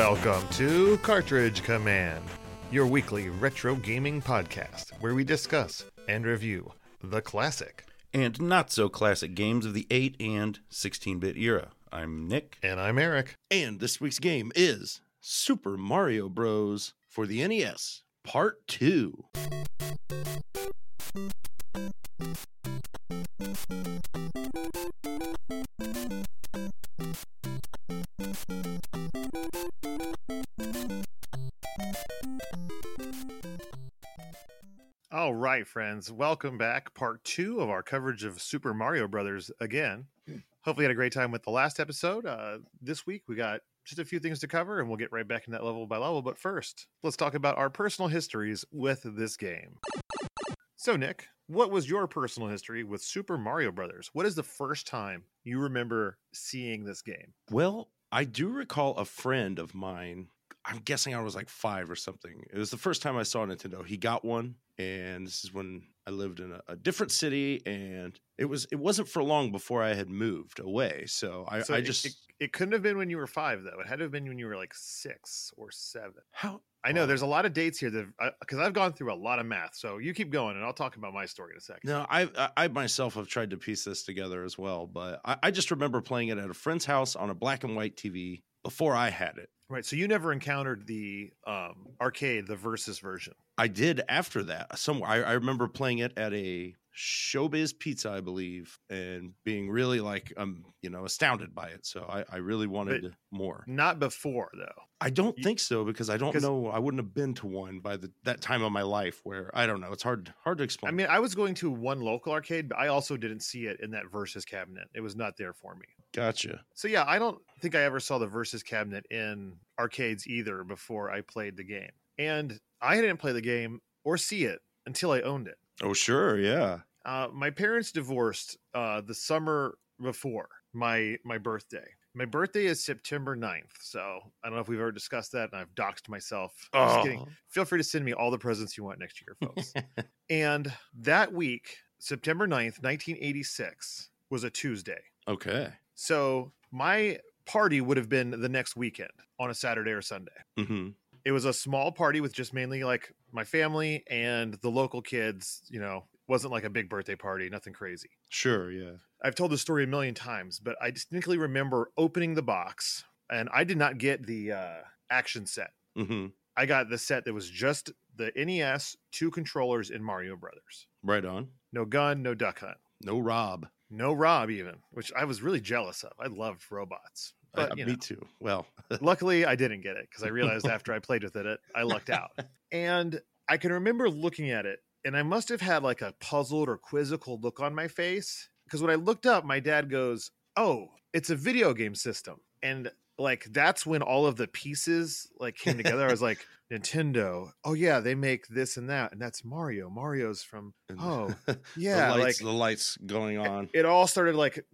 Welcome to Cartridge Command, your weekly retro gaming podcast where we discuss and review the classic. and not so classic games of the 8 and 16 bit era. I'm Nick. And I'm Eric. And this week's game is Super Mario Bros. for the NES, Part 2. All right, friends, welcome back. Part two of our coverage of Super Mario Brothers again. Hopefully, had a great time with the last episode. Uh, this week, we got just a few things to cover, and we'll get right back in that level by level. But first, let's talk about our personal histories with this game. So, Nick, what was your personal history with Super Mario Brothers? What is the first time you remember seeing this game? Well, I do recall a friend of mine. I'm guessing I was like five or something. It was the first time I saw Nintendo. He got one, and this is when I lived in a, a different city, and it was it wasn't for long before I had moved away. So I, So I just it, it couldn't have been when you were five, though. It had to have been when you were like six or seven. how I know there's a lot of dates here that because I've gone through a lot of math. So you keep going, and I'll talk about my story in a second. No, I, I I myself have tried to piece this together as well, but I, I just remember playing it at a friend's house on a black and white TV before I had it. Right. So you never encountered the um, arcade, the versus version. I did after that. Somewhere I, I remember playing it at a Showbiz Pizza, I believe, and being really like um you know astounded by it. So I, I really wanted more. Not before though. I don't you- think so because I don't know. I wouldn't have been to one by the that time of my life where I don't know. It's hard hard to explain. I mean, I was going to one local arcade, but I also didn't see it in that versus cabinet. It was not there for me. gotcha. So yeah, I don't think I ever saw the versus cabinet in arcades either before I played the game. And I didn't play the game or see it until I owned it. Oh sure, yeah. Uh, my parents divorced uh, the summer before my my birthday. My birthday is September 9th. So I don't know if we've ever discussed that, and I've doxed myself. Just kidding. Oh. Feel free to send me all the presents you want next year, folks. and that week, September 9th, 1986, was a Tuesday. Okay. So my party would have been the next weekend on a Saturday or Sunday. hmm It was a small party with just mainly like my family and the local kids, you know, wasn't like a big birthday party, nothing crazy. Sure, yeah. I've told this story a million times, but I distinctly remember opening the box and I did not get the uh, action set. hmm I got the set that was just the NES, two controllers, in Mario Brothers. Right on. No gun, no duck hunt, No Rob. no Rob even, which I was really jealous of. I loved robots, but Uh, you me know, too. Well, luckily I didn't get it because I realized after I played with it, I lucked out. And I can remember looking at it, and I must have had like a puzzled or quizzical look on my face because when I looked up, my dad goes, "Oh, it's a video game system," and like that's when all of the pieces like came together. I was like, "Nintendo, oh yeah, they make this and that, and that's Mario. Mario's from oh the yeah, like the lights going on. it all started like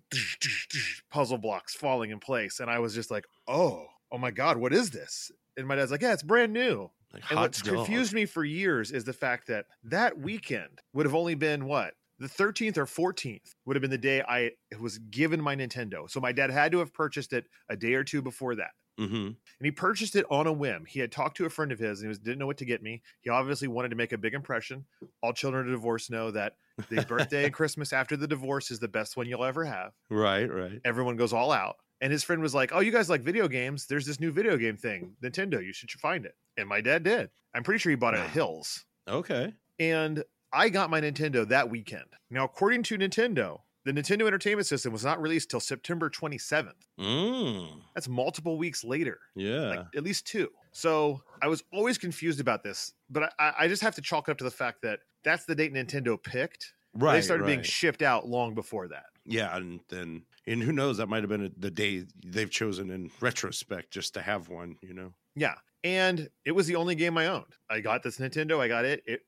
puzzle blocks falling in place and i was just like oh oh my god what is this and my dad's like yeah it's brand new Like and what's dog. confused me for years is the fact that that weekend would have only been what the 13th or 14th would have been the day i was given my nintendo so my dad had to have purchased it a day or two before that Mhm. and he purchased it on a whim. He had talked to a friend of his and he was, didn't know what to get me. He obviously wanted to make a big impression. All children of divorce know that the birthday and Christmas after the divorce is the best one you'll ever have. Right, right. Everyone goes all out. And his friend was like, Oh, you guys like video games? There's this new video game thing, Nintendo. You should find it. And my dad did. I'm pretty sure he bought it at Hills. Okay. And I got my Nintendo that weekend. Now, according to Nintendo, the Nintendo Entertainment System was not released till September 27th. Mm. That's multiple weeks later. Yeah. like at least two. So I was always confused about this, but I, I just have to chalk it up to the fact that that's the date Nintendo picked. right. they started being shipped out long before that. yeah, and then and who knows? That might have been the day they've chosen in retrospect just to have one. You know. Yeah, and it was the only game I owned. I got this Nintendo. I got it. it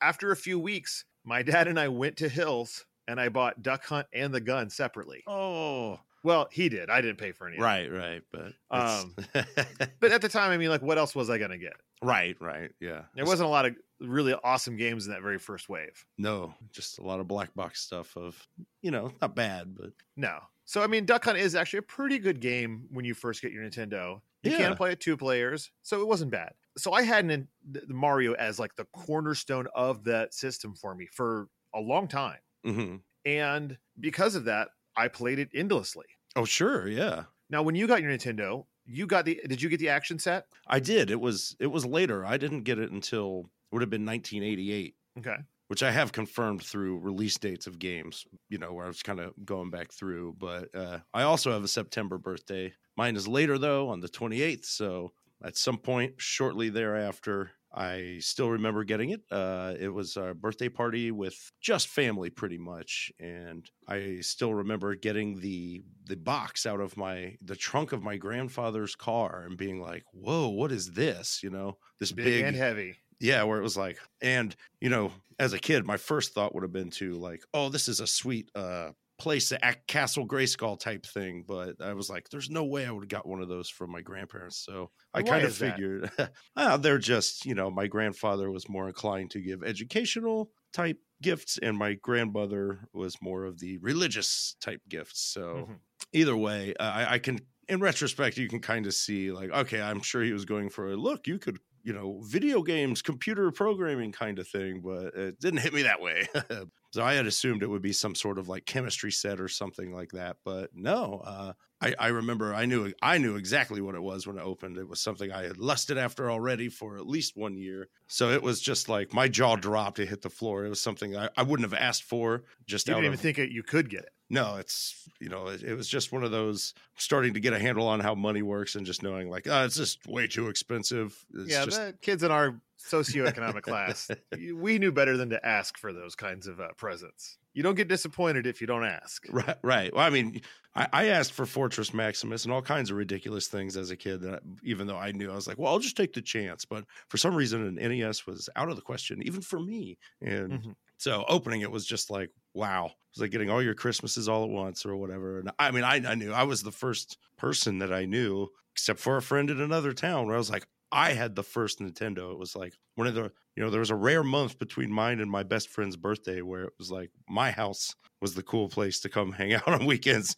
after a few weeks, my dad and I went to Hills and I bought Duck Hunt and the gun separately. Oh. Well, he did. I didn't pay for any. Right, right, but Um, But at the time, I mean, like, what else was I going to get? right, right, yeah. There wasn't a lot of really awesome games in that very first wave. no, just a lot of black box stuff. Of you know, not bad, but No. So I mean, Duck Hunt is actually a pretty good game when you first get your Nintendo. You Yeah. can play it two players, so it wasn't bad. So I had an, the Mario as like the cornerstone of that system for me for a long time, hmm and because of that, I played it endlessly. Oh, sure, yeah. Now, when you got your Nintendo, you got the did you get the action set? I did. It was it was later. I didn't get it until would have been 1988. Okay, which I have confirmed through release dates of games, you know, where I was kind of going back through. But uh, I also have a September birthday. Mine is later, though, on the 28th. So at some point shortly thereafter, I still remember getting it. Uh, it was a birthday party with just family, pretty much, and I still remember getting the the box out of my the trunk of my grandfather's car and being like, "Whoa, what is this?" You know, this big, big and heavy. Yeah, where it was like, and you know, as a kid, my first thought would have been to like, oh, this is a sweet uh place to act Castle Grayskull type thing. But I was like, there's no way I would have got one of those from my grandparents. So I why kind of figured ah, they're just, you know, my grandfather was more inclined to give educational type gifts, and my grandmother was more of the religious type gifts. So Mhm. either way, uh, I, I can, in retrospect, you can kind of see like, okay, I'm sure he was going for a look. You could, you know, video games, computer programming kind of thing, but it didn't hit me that way. so I had assumed it would be some sort of like chemistry set or something like that, but no. Uh, I, I remember I knew I knew exactly what it was when it opened. It was something I had lusted after already for at least one year. So it was just like my jaw dropped. It hit the floor. It was something I, I wouldn't have asked for. Just You didn't even of, think it, you could get it. No, it's you know, it, it was just one of those starting to get a handle on how money works and just knowing like, oh, it's just way too expensive. It's yeah, just, the kids in our socioeconomic class, we knew better than to ask for those kinds of uh, presents. You don't get disappointed if you don't ask. Right, right. Well, I mean, I, I asked for Fortress Maximus and all kinds of ridiculous things as a kid. That I, even though I knew, I was like, well, I'll just take the chance. But for some reason, an NES was out of the question, even for me. And Mhm. So opening it was just like, wow. It was like getting all your Christmases all at once or whatever. And I mean, I, I knew I was the first person that I knew, except for a friend in another town, where I was like, I had the first Nintendo. It was like one of the, you know, there was a rare month between mine and my best friend's birthday where it was like my house was the cool place to come hang out on weekends.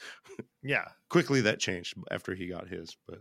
Yeah. Quickly that changed after he got his, but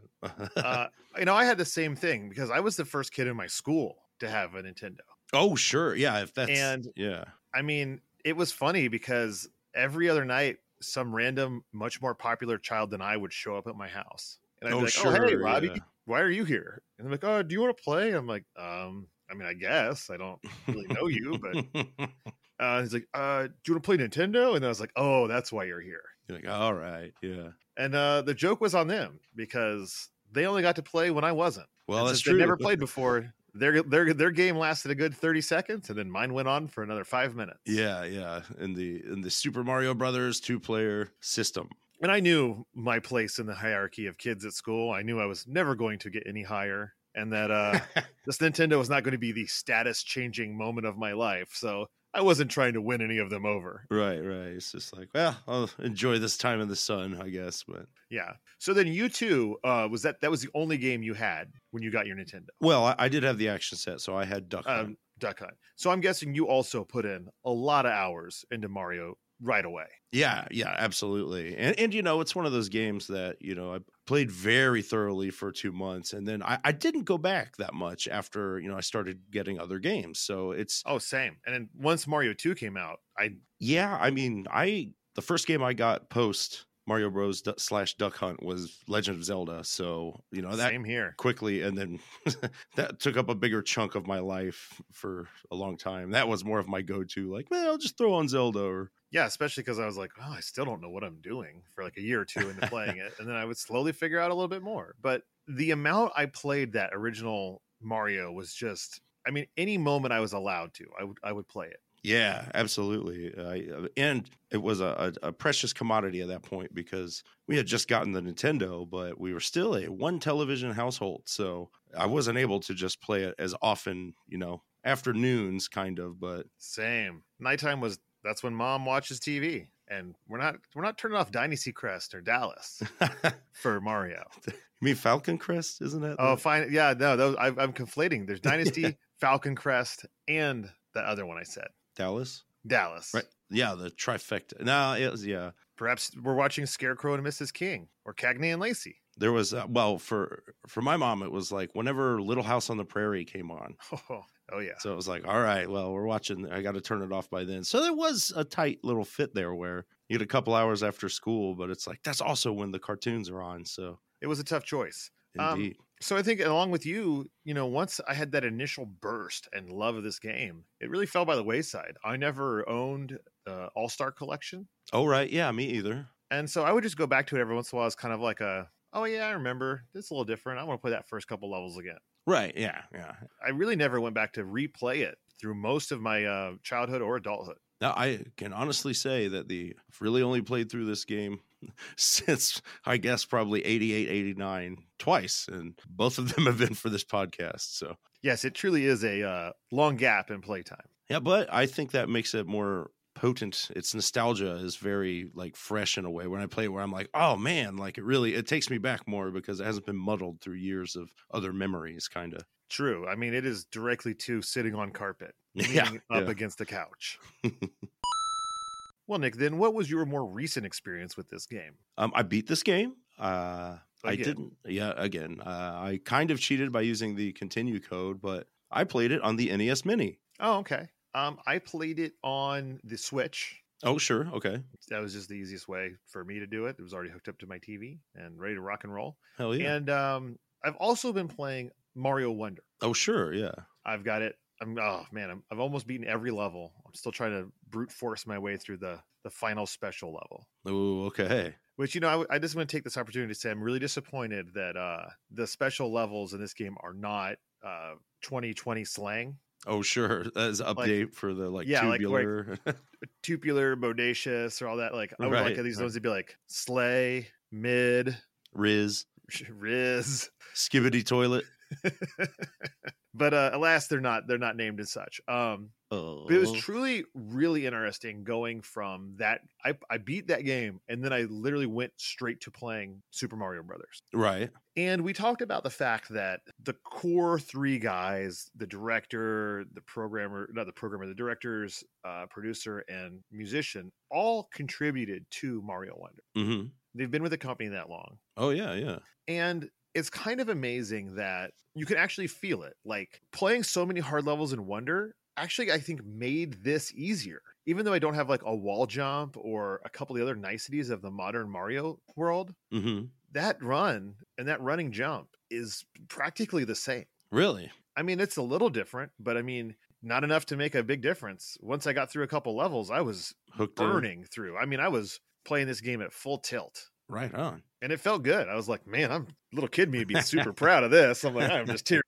Uh, you know, I had the same thing because I was the first kid in my school to have a Nintendo. Oh sure, yeah. If that's And- yeah, I mean, it was funny because every other night, some random, much more popular child than I would show up at my house. And I'd oh be like, sure, oh, hey, Robbie, yeah. why are you here? And I'm like, oh, do you want to play? I'm like, um, I mean, I guess I don't really know you, but uh, he's like, uh, do you want to play Nintendo? And I was like, oh, that's why you're here. You're like, all right, yeah. And uh, the joke was on them because they only got to play when I wasn't. Well, And that's true. They never played before. Their their their game lasted a good thirty seconds, and then mine went on for another five minutes. Yeah, yeah. In the in the Super Mario Brothers two player system. and I knew my place in the hierarchy of kids at school. I knew I was never going to get any higher, and that uh, this Nintendo was not going to be the status changing moment of my life. So I wasn't trying to win any of them over. right, right. It's just like, well, I'll enjoy this time in the sun, I guess. But Yeah. So then you two uh, was that that was the only game you had when you got your Nintendo, well, I, I did have the action set, so I had Duck Hunt. um, Duck Hunt. So I'm guessing you also put in a lot of hours into Mario right away. Yeah, yeah, absolutely. And and you know, it's one of those games that, you know, I played very thoroughly for two months and then I, I didn't go back that much after, you know, I started getting other games. So it's Oh, same. And then once Mario Two came out, I yeah, I mean, I the first game I got post Mario Bros du- slash Duck Hunt was Legend of Zelda. So, you know, that same here. quickly and then that took up a bigger chunk of my life for a long time. That was more of my go-to, like, well, I'll just throw on Zelda or Yeah, especially because I was like, oh, I still don't know what I'm doing for like a year or two into playing it. And then I would slowly figure out a little bit more. But the amount I played that original Mario was just, I mean, any moment I was allowed to, I would I would play it. Yeah, absolutely. Uh, and it was a, a, a precious commodity at that point because we had just gotten the Nintendo, but we were still a one television household. So I wasn't able to just play it as often, you know, afternoons kind of, but Same. Nighttime was that's when mom watches TV. And we're not we're not turning off Dynasty Crest or Dallas for Mario. You mean Falcon Crest, isn't that? Oh, fine. Yeah, no, those I, I'm conflating. There's Dynasty, Falcon Crest, and the other one I said, Dallas? Dallas. Right. Yeah, the trifecta. No, it was, yeah. Perhaps we're watching Scarecrow and Mrs. King or Cagney and Lacey. There was uh, well for for my mom, it was like whenever Little House on the Prairie came on. Oh, oh yeah. So it was like, all right, well, we're watching. I got to turn it off by then. So there was a tight little fit there where you get a couple hours after school, but it's like that's also when the cartoons are on. So It was a tough choice. Um, indeed, So I think along with you, you know, once I had that initial burst and love of this game, it really fell by the wayside. I never owned the All Star Collection, oh right, yeah, me either. and so I would just go back to it every once in a while as kind of like a, oh yeah, I remember. It's a little different. I want to play that first couple levels again. Right, yeah, yeah. I really never went back to replay it through most of my uh, childhood or adulthood. Now I can honestly say that the I've really only played through this game since I guess probably 88, 89 twice, and both of them have been for this podcast. So Yes, it truly is a uh, long gap in playtime. yeah, but I think that makes it more potent. Its nostalgia is very like fresh in a way. When I play it, where I'm like, oh man, like it really it takes me back more because it hasn't been muddled through years of other memories, kind of. True. I mean, it is directly to sitting on carpet, Yeah, up yeah. against the couch. well, Nick, then what was your more recent experience with this game? Um, I beat this game. Uh, I didn't. Yeah, again, uh, I kind of cheated by using the continue code, but I played it on the NES Mini. Oh, okay. Um, I played it on the Switch. Oh, sure, okay, That was just the easiest way for me to do it. It was already hooked up to my TV and ready to rock and roll. hell yeah. And um, I've also been playing Mario Wonder. oh, sure, yeah. I've got it. I'm oh man, I'm, I've almost beaten every level. I'm still trying to brute force my way through the the final special level. Oh, okay. Which you know, I, w- I just want to take this opportunity to say I'm really disappointed that uh the special levels in this game are not uh 2020 slang. Oh, sure. An update for the like yeah, like- like- tubular. Tubular, bodacious, or all that. Like I would like Right, these right. ones to be like slay, mid, Riz, riz. skibidi toilet. but uh alas, they're not. They're not named as such. Um, But it was truly really interesting going from that. I, I beat that game and then I literally went straight to playing Super Mario Brothers. right. And we talked about the fact that the core three guys, the director, the programmer, not the programmer, the directors, uh, producer, and musician, all contributed to Mario Wonder. hmm They've been with the company that long. Oh, yeah, yeah. And it's kind of amazing that you can actually feel it. Like playing so many hard levels in Wonder actually, I think, made this easier. Even though I don't have like a wall jump or a couple of the other niceties of the modern Mario world, hmm that run and that running jump is practically the same. Really? I mean, it's a little different, but I mean, not enough to make a big difference. Once I got through a couple levels, I was Hooked in. burning through. I mean, I was playing this game at full tilt Right on. and it felt good. I was like, man, I'm little kid me be super proud of this. I'm like, I'm just tearing.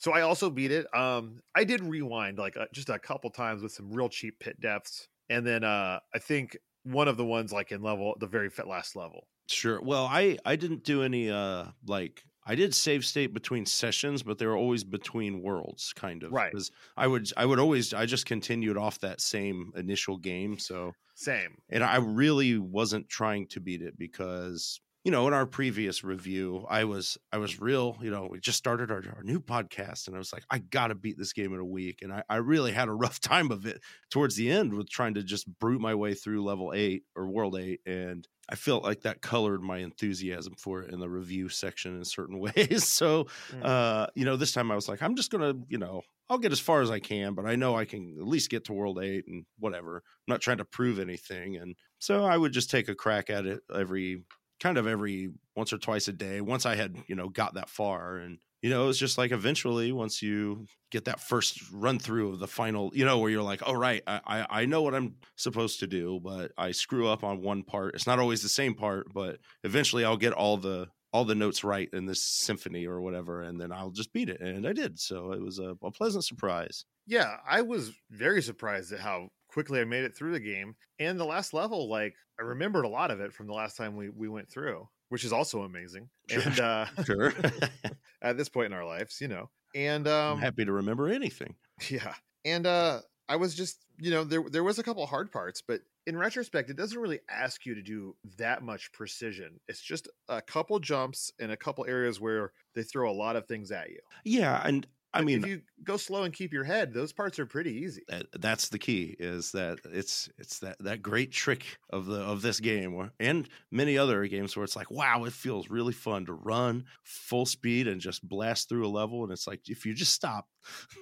So I also beat it. Um, I did rewind like uh, just a couple times with some real cheap pit depths, and then uh, I think one of the ones like in level the very fit last level. Sure. Well, I I didn't do any uh like I did save state between sessions, but they were always between worlds, kind of. Right. Because I would I would always I just continued off that same initial game. So Same. and I really wasn't trying to beat it because you know in our previous review I was I was real you know we just started our, our new podcast and I was like I gotta beat this game in a week and I, I really had a rough time of it towards the end with trying to just brute my way through level eight or world eight and I felt like that colored my enthusiasm for it in the review section in certain ways so Mm. uh you know this time I was like I'm just gonna you know I'll get as far as I can, but I know I can at least get to World Eight and whatever. I'm not trying to prove anything, and so I would just take a crack at it every kind of every once or twice a day. Once I had you know got that far, and you know it was just like eventually once you get that first run through of the final, you know where you're like, oh right, I I, know what I'm supposed to do, but I screw up on one part. It's not always the same part, but eventually I'll get all the all the notes right in this symphony or whatever, and then I'll just beat it. And I did. So it was a, a pleasant surprise. Yeah, I was very surprised at how quickly I made it through the game. And the last level, like I remembered a lot of it from the last time we we went through, which is also amazing. Sure. And uh Sure. at this point in our lives, you know. And I'm um happy to remember anything. Yeah. And uh I was just, you know, there there was a couple hard parts, but in retrospect, it doesn't really ask you to do that much precision. It's just a couple jumps and a couple areas where they throw a lot of things at you. Yeah, and I mean, if you go slow and keep your head, those parts are pretty easy. that- that's the key is that it's it's that that great trick of the of this game where- and many other games where it's like wow it feels really fun to run full speed and just blast through a level and it's like if you just stop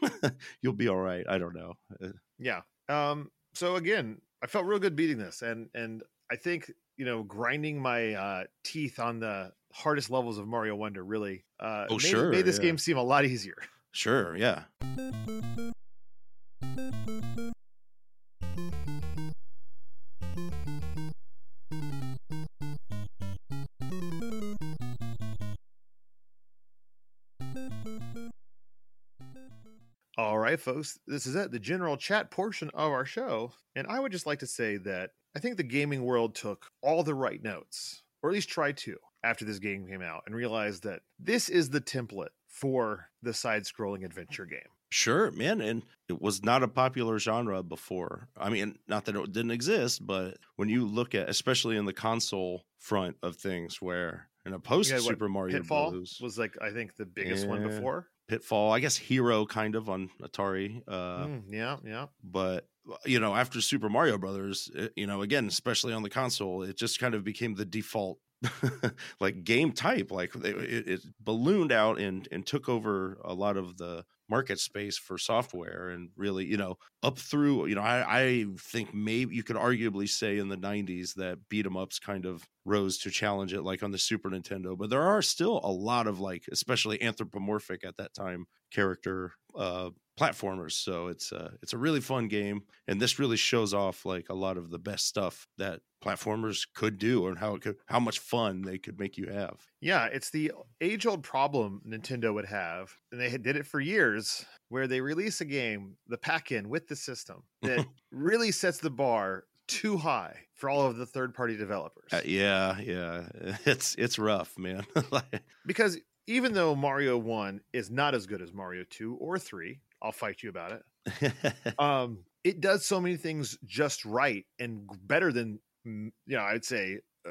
you'll be all right i don't know Uh, Yeah. Um. So again, I felt real good beating this, and and I think you know grinding my uh, teeth on the hardest levels of Mario Wonder really uh, Oh, made, sure, made this yeah. game seem a lot easier. Sure yeah All right, folks, this is it, the general chat portion of our show. And I would just like to say that I think the gaming world took all the right notes, or at least tried to, after this game came out, and realized that this is the template for the side scrolling adventure game. Sure, man, and it was not a popular genre before. I mean, not that it didn't exist, but when you look at, especially in the console front of things, where in a post what, Super Mario Pitfall Bros. was like, I think, the biggest one before. Pitfall, I guess Hero kind of on Atari, uh, Mm, yeah, yeah. but you know, after Super Mario Brothers, it- you know, again, especially on the console, it just kind of became the default. like game type like it, it ballooned out and and took over a lot of the market space for software and really you know up through you know i i think maybe you could arguably say in the 90s that beat 'em ups kind of rose to challenge it like on the super nintendo but there are still a lot of like especially anthropomorphic at that time character uh platformers so it's uh it's a really fun game and this really shows off like a lot of the best stuff that platformers could do and how it could how much fun they could make you have. Yeah, it's the age old problem Nintendo would have, and they had- did it for years, where they release a game, the pack in with the system, that really sets the bar too high for all of the third party developers. Uh, yeah yeah. It's it's rough man. Like- Because even though Mario 1 is not as good as Mario 2 or 3, I'll fight you about it. Um, it does so many things just right and better than, mm, you know, I'd say uh,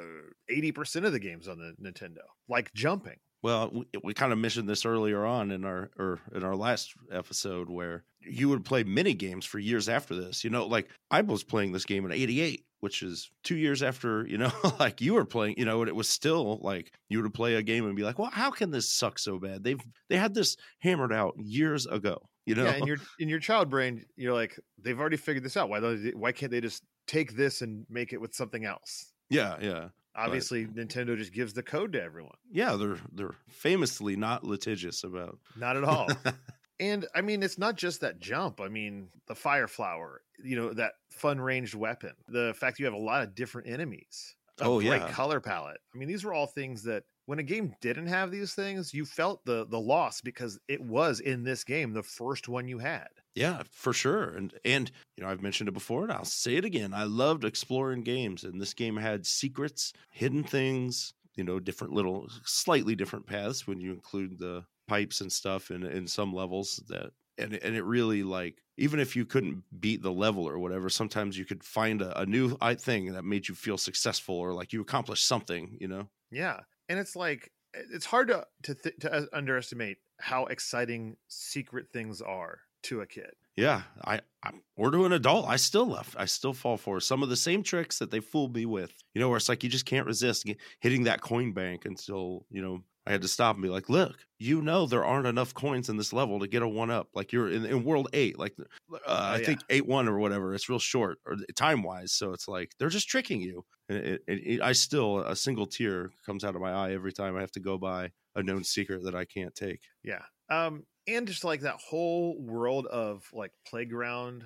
80% of the games on the Nintendo, like jumping. Well, we, we kind of mentioned this earlier on in our or in our last episode where you would play mini games for years after this. You know, like I was playing this game in '88, which is two years after you know, like you were playing. You know, and it was still like you would play a game and be like, "Well, how can this suck so bad? They've they had this hammered out years ago." You know, Yeah, in your in your child brain, you're like, they've already figured this out. Why don't they, why can't they just take this and make it with something else? yeah, yeah, Obviously, Nintendo just gives the code to everyone. yeah. They're they're famously not litigious about. Not at all. and I mean, it's not just that jump. I mean, the fire flower, you know, that fun ranged weapon, the fact you have a lot of different enemies, Oh, yeah. color palette. I mean, these were all things that when a game didn't have these things, you felt the the loss because it was in this game the first one you had. Yeah, for sure. And and you know, I've mentioned it before and I'll say it again. I loved exploring games and this game had secrets, hidden things, you know, different little slightly different paths when you include the pipes and stuff in in some levels that and and it really like even if you couldn't beat the level or whatever, sometimes you could find a, a new thing that made you feel successful or like you accomplished something, you know. Yeah, and it's like it's hard to to th- to underestimate how exciting secret things are to a kid. Yeah, I, I or to an adult, I still left. I still fall for some of the same tricks that they fooled me with. You know, where it's like you just can't resist hitting that coin bank until you know I had to stop and be like, "Look, you know there aren't enough coins in this level to get a one up. Like you're in, in World Eight, like uh, I yeah. think eight one or whatever. It's real short or time wise, so it's like they're just tricking you. And it, it, it, I still a single tear comes out of my eye every time I have to go by a known secret that I can't take. Yeah. Um, and just like that whole world of like playground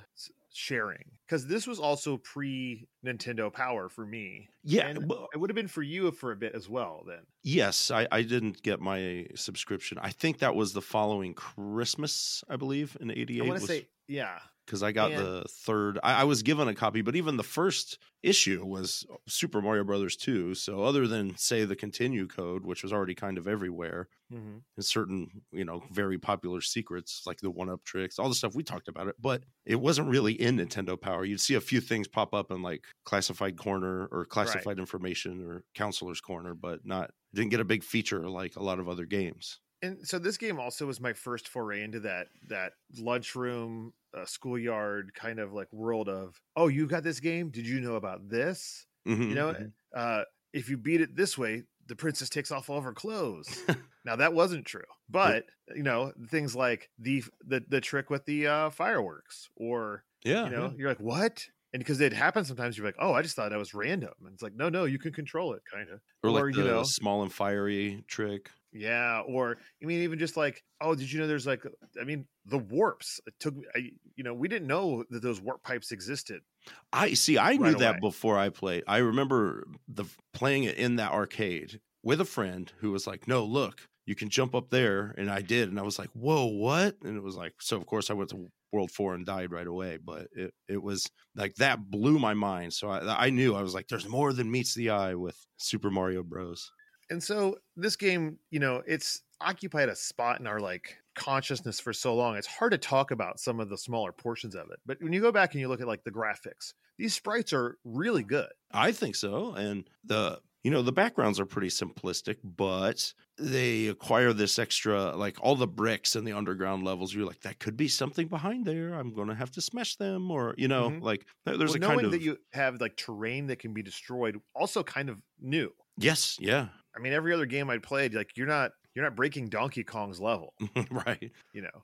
sharing, because this was also pre Nintendo Power for me. Yeah, and it would have been for you for a bit as well. Then Yes, I, I didn't get my subscription. I think that was the following Christmas, I believe, in '88. I '88. want to say, yeah, because I got and- the third. I, I was given a copy, but even the first issue was Super Mario Brothers 2. So other than say the continue code, which was already kind of everywhere, hmm and certain you know very popular secrets like the one up tricks, all the stuff we talked about it, but it wasn't really in Nintendo Power. You'd see a few things pop up in like classified corner or classified information or counselor's corner, but not didn't get a big feature like a lot of other games. And so this game also was my first foray into that that lunchroom, uh, schoolyard kind of like world of, oh, you got this game? Did you know about this? Mhm, You know, mhm. uh, if you beat it this way, the princess takes off all of her clothes. now that wasn't true, but you know things like the the the trick with the uh, fireworks, or yeah, you know, yeah. you're like, what? And because it happens sometimes, you're like, oh, I just thought that was random. And it's like, no, no, you can control it, kind of. or like or, the you know- small and fiery trick. Yeah, or I mean, even just like, oh, did you know there's like, I mean, the warps. It took, me- I, you know, we didn't know that those warp pipes existed. I see. I knew right that before I played. I remember the playing it in that arcade with a friend who was like, "No, look, you can jump up there," and I did, and I was like, "Whoa, what?" And it was like, so of course I went to World Four and died right away, but it it was like that blew my mind. So I I knew I was like, "There's more than meets the eye with Super Mario Bros." And so this game, you know, it's occupied a spot in our like consciousness for so long. It's hard to talk about some of the smaller portions of it. But when you go back and you look at like the graphics, these sprites are really good. I think so. And the you know the backgrounds are pretty simplistic, but they acquire this extra like all the bricks in the underground levels. You're like that could be something behind there. I'm gonna have to smash them, or you know, Mhm. like there's well, a knowing kind of that you have like terrain that can be destroyed, also kind of new. yes, yeah, I mean, every other game I played, like you're not you're not breaking Donkey Kong's level. right. you know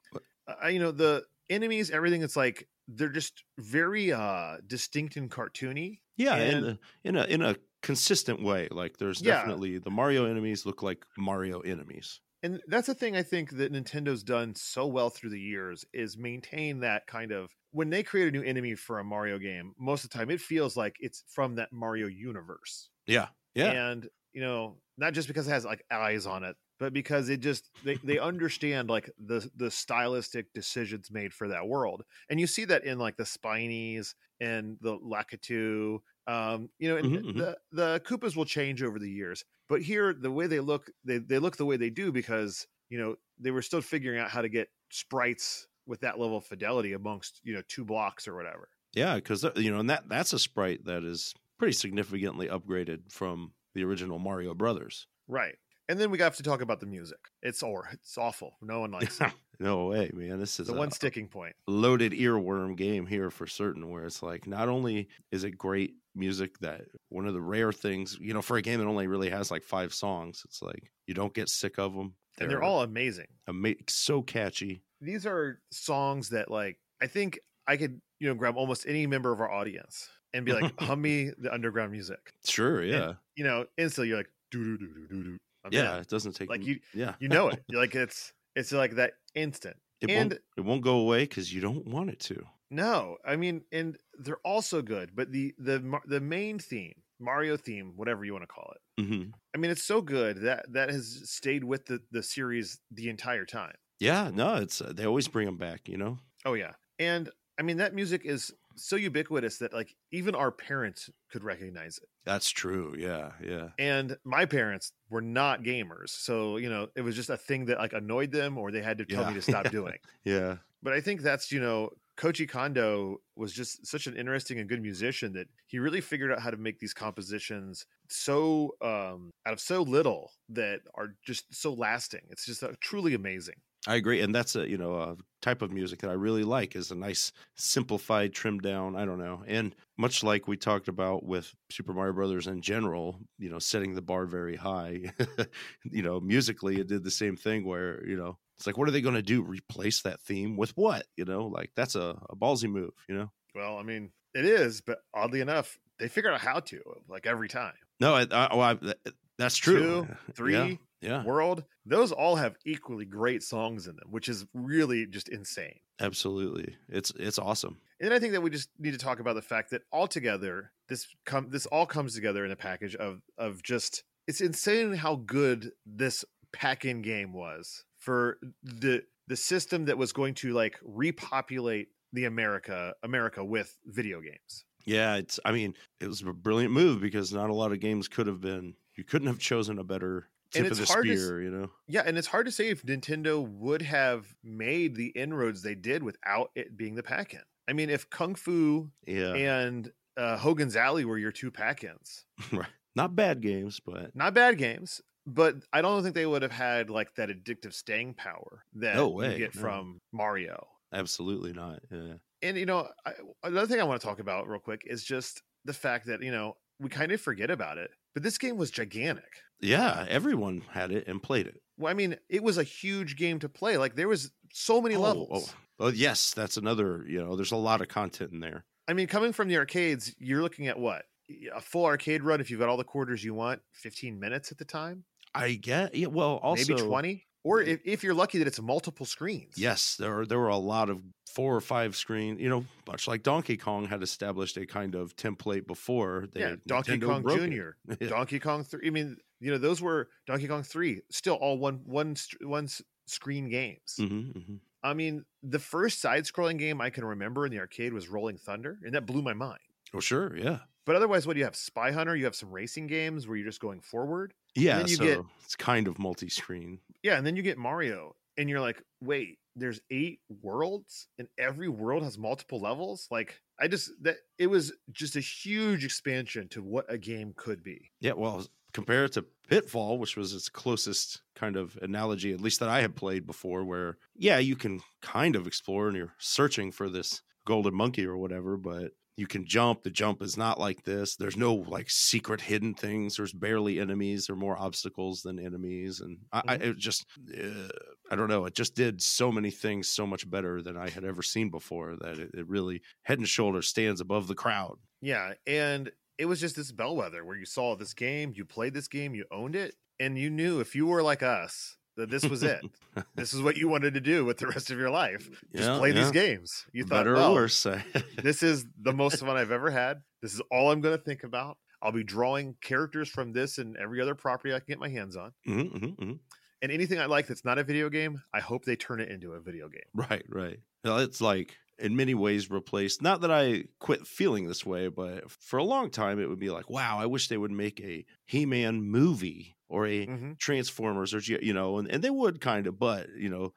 uh, you know the enemies everything it's like they're just very uh distinct and cartoony Yeah, And- in a, in a in a consistent way. Like there's Yeah. definitely the Mario enemies look like Mario enemies. and that's the thing i think that nintendo's done so well through the years is maintain that kind of when they create a new enemy for a mario game most of the time it feels like it's from that mario universe Yeah, yeah, and you know not just because it has like eyes on it but because it just they, they understand like the the stylistic decisions made for that world and you see that in like the spinies and the lakitu um you know and Mhm, mhm. the the koopas will change over the years but here the way they look they, they look the way they do because you know they were still figuring out how to get sprites with that level of fidelity amongst you know two blocks or whatever yeah. Because you know, and that that's a sprite that is pretty significantly upgraded from the original Mario Brothers. right and then we have to talk about the music it's or it's awful no one likes it no way, man. This is the a one sticking point loaded earworm game here for certain. Where it's like, not only is it great music, that one of the rare things, you know, for a game that only really has like five songs, it's like you don't get sick of them. and they're all amazing ama- so catchy. these are songs that like i think i could you know grab almost any member of our audience and be like hum me the underground music Sure, yeah, you know instantly you're like do do do do do yeah. in. It doesn't take like you yeah, you know it You're like it's it's like that instant it and- won't it won't go away because you don't want it to. No i mean and they're also good but the the the main theme mario theme whatever you want to call it hmm i mean it's so good that that has stayed with the the series the entire time Yeah, no, it's uh, they always bring them back. You know, Oh yeah. And I mean that music is so ubiquitous that like even our parents could recognize it. that's true. Yeah, yeah, And my parents were not gamers. So, you know, it was just a thing that like annoyed them or they had to tell Yeah. me to stop doing. yeah. But I think that's, you know, Koji Kondo was just such an interesting and good musician that he really figured out how to make these compositions so um out of so little that are just so lasting. It's just uh, truly amazing. I agree, and that's a you know a type of music that I really like is a nice simplified, trimmed down. I don't know, and much like we talked about with Super Mario Brothers in general, you know, setting the bar very high. you know, musically, it did the same thing where you know it's like, what are they going to do? Replace that theme with what? You know, like that's a, a ballsy move. You know. Well, I mean, it is, but oddly enough, they figured out how to like every time. No, I, I, well, I, that's true. Two, three, yeah, yeah, World, those all have equally great songs in them, which is really just insane. absolutely. It's it's awesome. And I think that we just need to talk about the fact that altogether, this come this all comes together in a package of of just it's insane how good this pack-in game was for the the system that was going to like repopulate the America America with video games. Yeah, it's. I mean, it was a brilliant move because not a lot of games could have been. You couldn't have chosen a better And tip of it's the hard to spear. You know. Yeah, and it's hard to say if Nintendo would have made the inroads they did without it being the pack-in. I mean, if Kung Fu Yeah. and uh, Hogan's Alley were your two pack-ins, right. Not bad games, but not bad games, but I don't think they would have had like that addictive staying power that No you get no. from Mario. Absolutely not. Yeah. And you know, I, another thing I want to talk about real quick is just the fact that you know we kind of forget about it, but this game was gigantic. Yeah, everyone had it and played it. Well, I mean, it was a huge game to play. Like there was so many Oh, oh levels. Oh, oh, yes, that's another, you know, there's a lot of content in there. I mean, coming from the arcades, you're looking at what a full arcade run if you've got all the quarters you want, 15 minutes at the time, I get yeah, well also maybe 20, or if, if you're lucky that it's multiple screens. Yes, there were there were a lot of four or five screen, you know, much like Donkey Kong had established a kind of template before. They, yeah. Donkey Nintendo Kong. Junior, Yeah. Donkey Kong Three. I mean, you know, those were Donkey Kong Three, still all one one one screen games. Mhm, mhm. I mean, the first side-scrolling game I can remember in the arcade was Rolling Thunder, and that blew my mind. Oh, sure, yeah, But otherwise, what do you have? Spy Hunter. You have some racing games where you're just going forward. yeah. you so get- it's kind of multi-screen. Yeah, and then you get Mario, and you're like, wait, there's eight worlds, and every world has multiple levels. Like, I just that it was just a huge expansion to what a game could be. Yeah, well, compare it to Pitfall, which was its closest kind of analogy, at least that I had played before, where yeah, you can kind of explore and you're searching for this golden monkey or whatever, but you can jump. The jump is not like this. There's no like secret hidden things. There's barely enemies. There are more obstacles than enemies, and I, I it just uh, I don't know. It just did so many things so much better than I had ever seen before that it, it really head and shoulders stands above the crowd. Yeah, and it was just this bellwether where you saw this game, you played this game, you owned it, and you knew if you were like us that this was it. this is what you wanted to do with the rest of your life. Just Yeah, play these games. You thought, Better well, or worse. this is the most fun I've ever had. This is all I'm going to think about. I'll be drawing characters from this and every other property I can get my hands on. Mhm, mhm, mhm. And anything I like that's not a video game, I hope they turn it into a video game. Right, right. Well, It's like in many ways replaced. Not that I quit feeling this way, but for a long time it would be like, wow, I wish they would make a He-Man movie or a hmm Transformers or you know, and, and they would kind of, but you know,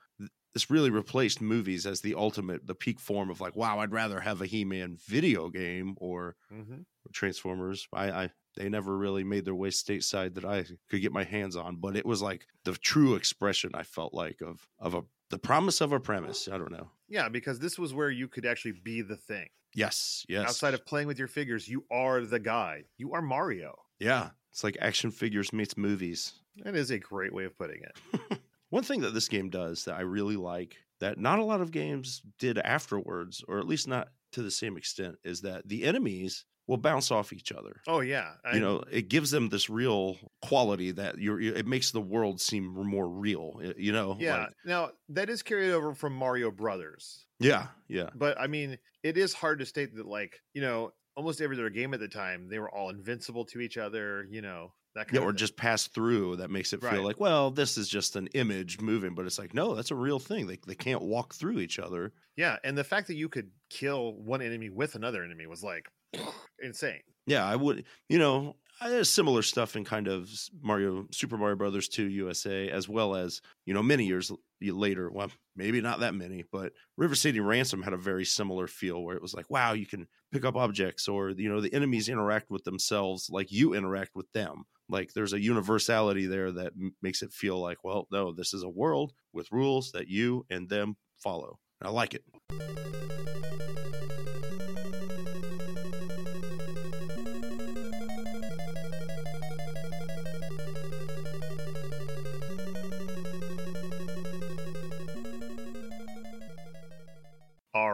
this really replaced movies as the ultimate, the peak form of like, wow, I'd rather have a He-Man video game or hmm Transformers. I, I they never really made their way stateside that I could get my hands on, but it was like the true expression I felt like of of a the promise of a premise. I don't know. Yeah, because this was where you could actually be the thing. Yes, yes. Outside of playing with your figures, you are the guy. You are Mario. yeah, it's like action figures meets movies. That is a great way of putting it. One thing that this game does that I really like that not a lot of games did afterwards, or at least not to the same extent, is that the enemies will bounce off each other. Oh yeah, I- you know, it gives them this real quality that you're. It makes the world seem more real. You know. Yeah. like- now that is carried over from Mario Brothers, yeah. Yeah. but I mean, it is hard to state that like you know almost every other game at the time they were all invincible to each other. You know that kind Yeah, of or thing. just pass through. That makes it feel like, well, this is just an image moving, but it's like, no, that's a real thing. They they can't walk through each other. yeah, and the fact that you could kill one enemy with another enemy was like insane. Yeah, I would. You know, Similar stuff in kind of Mario, Super Mario Brothers 2 USA, as well as you know, many years later. Well, maybe not that many, but River City Ransom had a very similar feel where it was like, wow, you can pick up objects, or you know, the enemies interact with themselves like you interact with them. Like there's a universality there that m- makes it feel like, well, no, this is a world with rules that you and them follow. I like it.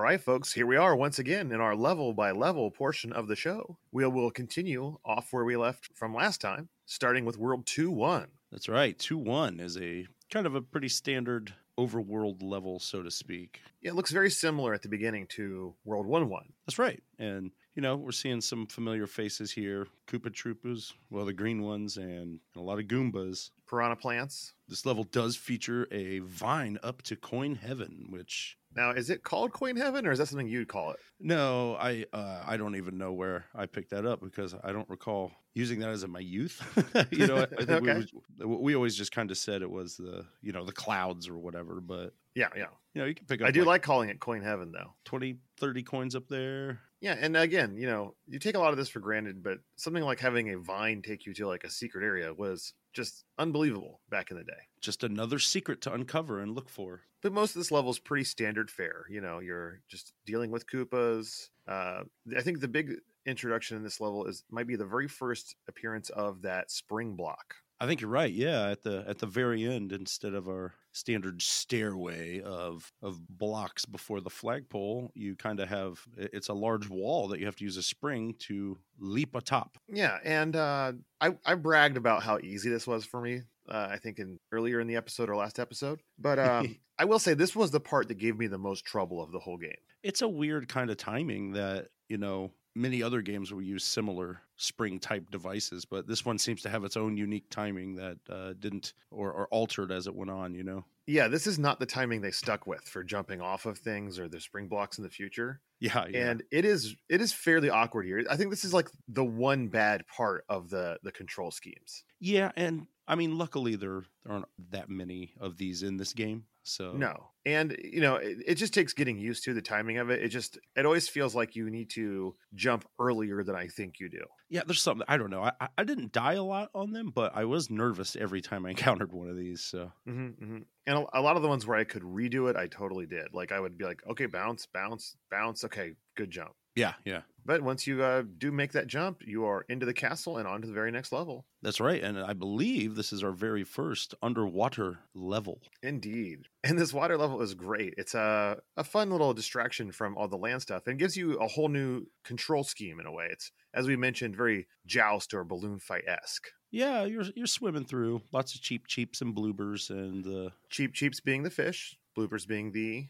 Right, folks, here we are once again in our level by level portion of the show. We will continue off where we left from last time, starting with World 2 1. That's right. 2 1 is a kind of a pretty standard overworld level, so to speak. Yeah, it looks very similar at the beginning to World 1 1. That's right. And, you know, we're seeing some familiar faces here Koopa Troopas, well, the green ones, and a lot of Goombas. Piranha plants. This level does feature a vine up to Coin Heaven, which. Now, is it called Coin Heaven or is that something you'd call it? No, I uh, I don't even know where I picked that up because I don't recall using that as in my youth. you know, I, I think Okay. we, we always just kind of said it was the you know the clouds or whatever. But Yeah, yeah. You know, you can pick up I do like calling it coin heaven though. 20, 30 coins up there. Yeah, and again, you know, you take a lot of this for granted, but something like having a vine take you to like a secret area was just unbelievable back in the day. Just another secret to uncover and look for. But most of this level is pretty standard fare. You know, you're just dealing with Koopas. Uh, I think the big introduction in this level is might be the very first appearance of that spring block. I think you're right. Yeah, at the at the very end, instead of our standard stairway of of blocks before the flagpole, you kind of have it's a large wall that you have to use a spring to leap atop. Yeah, and uh, I I bragged about how easy this was for me. Uh, I think in earlier in the episode or last episode, but um, I will say this was the part that gave me the most trouble of the whole game. It's a weird kind of timing that you know many other games will use similar spring type devices, but this one seems to have its own unique timing that uh, didn't or, or altered as it went on. You know. Yeah, this is not the timing they stuck with for jumping off of things or the spring blocks in the future. Yeah, yeah. And it is it is fairly awkward here. I think this is like the one bad part of the the control schemes. Yeah, and I mean, luckily there there aren't that many of these in this game. So No. And you know, it, it just takes getting used to the timing of it. It just it always feels like you need to jump earlier than I think you do. yeah, there's something I don't know. I I- didn't die a lot on them, but I was nervous every time I encountered one of these. So hmm hmm And a, a lot of the ones where I could redo it, I totally did. Like I would be like, okay, bounce, bounce, bounce. Okay, good jump. yeah, yeah, But once you uh, do make that jump, you are into the castle and on to the very next level. that's right. And I believe this is our very first underwater level. Indeed. And this water level is great. It's a, a fun little distraction from all the land stuff and gives you a whole new control scheme in a way. It's, as we mentioned, very joust or balloon fight esque. Yeah, you're you're swimming through lots of cheep cheeps and bloopers and uh, Cheep Cheeps being the fish, bloopers being the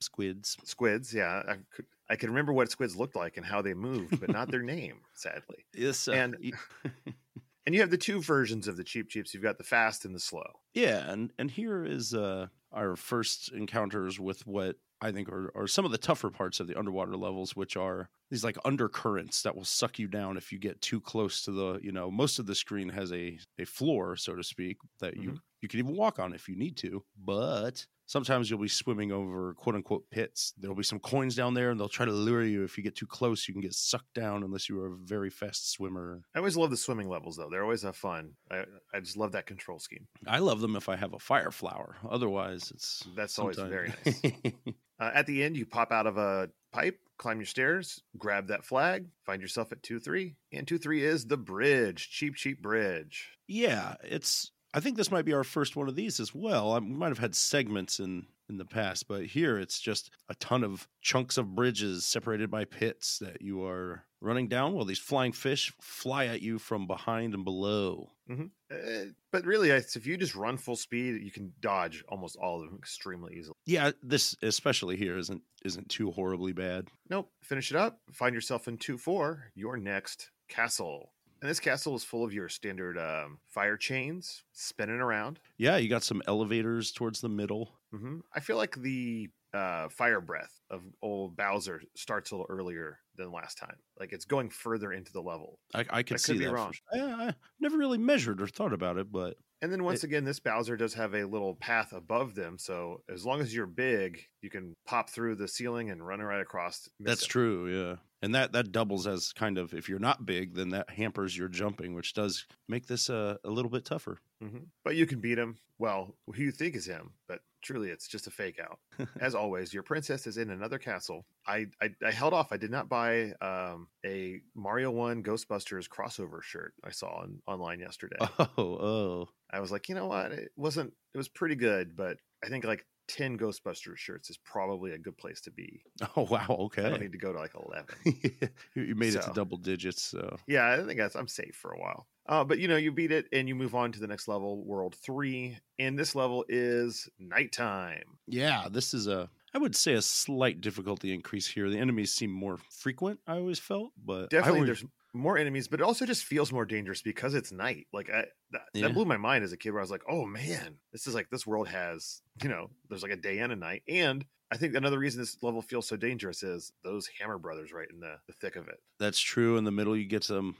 squids. squids. Yeah, I I can remember what squids looked like and how they moved, but not their name, sadly. Yes, uh, And- And you have the two versions of the Cheep Cheeps. You've got the fast and the slow. Yeah, and and here is uh, our first encounters with what I think are, are some of the tougher parts of the underwater levels, which are these like undercurrents that will suck you down if you get too close to the. You know, most of the screen has a a floor, so to speak, that you you can even walk on if you need to, but. Sometimes you'll be swimming over quote unquote pits. There'll be some coins down there and they'll try to lure you. If you get too close, you can get sucked down unless you are a very fast swimmer. I always love the swimming levels, though. They're always have fun. I, I just love that control scheme. I love them if I have a fire flower. Otherwise, it's That's always very nice. Uh, at the end, you pop out of a pipe, climb your stairs, grab that flag, find yourself at 2 3. And 2 3 is the bridge, cheep, cheep bridge. yeah, it's. I think this might be our first one of these as well. I, we might have had segments in in the past, but here it's just a ton of chunks of bridges separated by pits that you are running down while these flying fish fly at you from behind and below. Uh, but really, if you just run full speed, you can dodge almost all of them extremely easily. Yeah, this especially here isn't isn't too horribly bad. Nope. Finish it up. Find yourself in 2 4, your next castle. And this castle is full of your standard um, fire chains spinning around. Yeah, you got some elevators towards the middle. hmm I feel like the uh, fire breath of old Bowser starts a little earlier than last time. Like it's going further into the level. I, I could I see could be that. wrong. sure. I, I never really measured or thought about it, but And then once again, this Bowser does have a little path above them. So as long as you're big, you can pop through the ceiling and run right across. That's them. true, yeah. And that that doubles as kind of if you're not big, then that hampers your jumping, which does make this uh, a little bit tougher. Mhm. But you can beat him. Well, who you think is him, but truly it's just a fake out. As always, your princess is in another castle. I, I, I held off. I did not buy um, a Mario 1 Ghostbusters crossover shirt I saw on, online yesterday. Oh, oh, I was like, you know what? It wasn't, it was pretty good, but I think like 10 Ghostbusters shirts is probably a good place to be. oh! Wow. Okay. I don't need to go to like 11. you made it to double digits. So yeah, I think that's, I'm safe for a while. Uh, but you know, you beat it and you move on to the next level, World 3. And this level is nighttime. yeah, this is a I would say a slight difficulty increase here. The enemies seem more frequent. I always felt, but definitely would- there's more enemies but it also just feels more dangerous because it's night like I, that, Yeah. that blew my mind as a kid where i was like oh man this is like this world has you know there's like a day and a night and i think another reason this level feels so dangerous is those hammer brothers right in the, the thick of it That's true. In the middle, you get some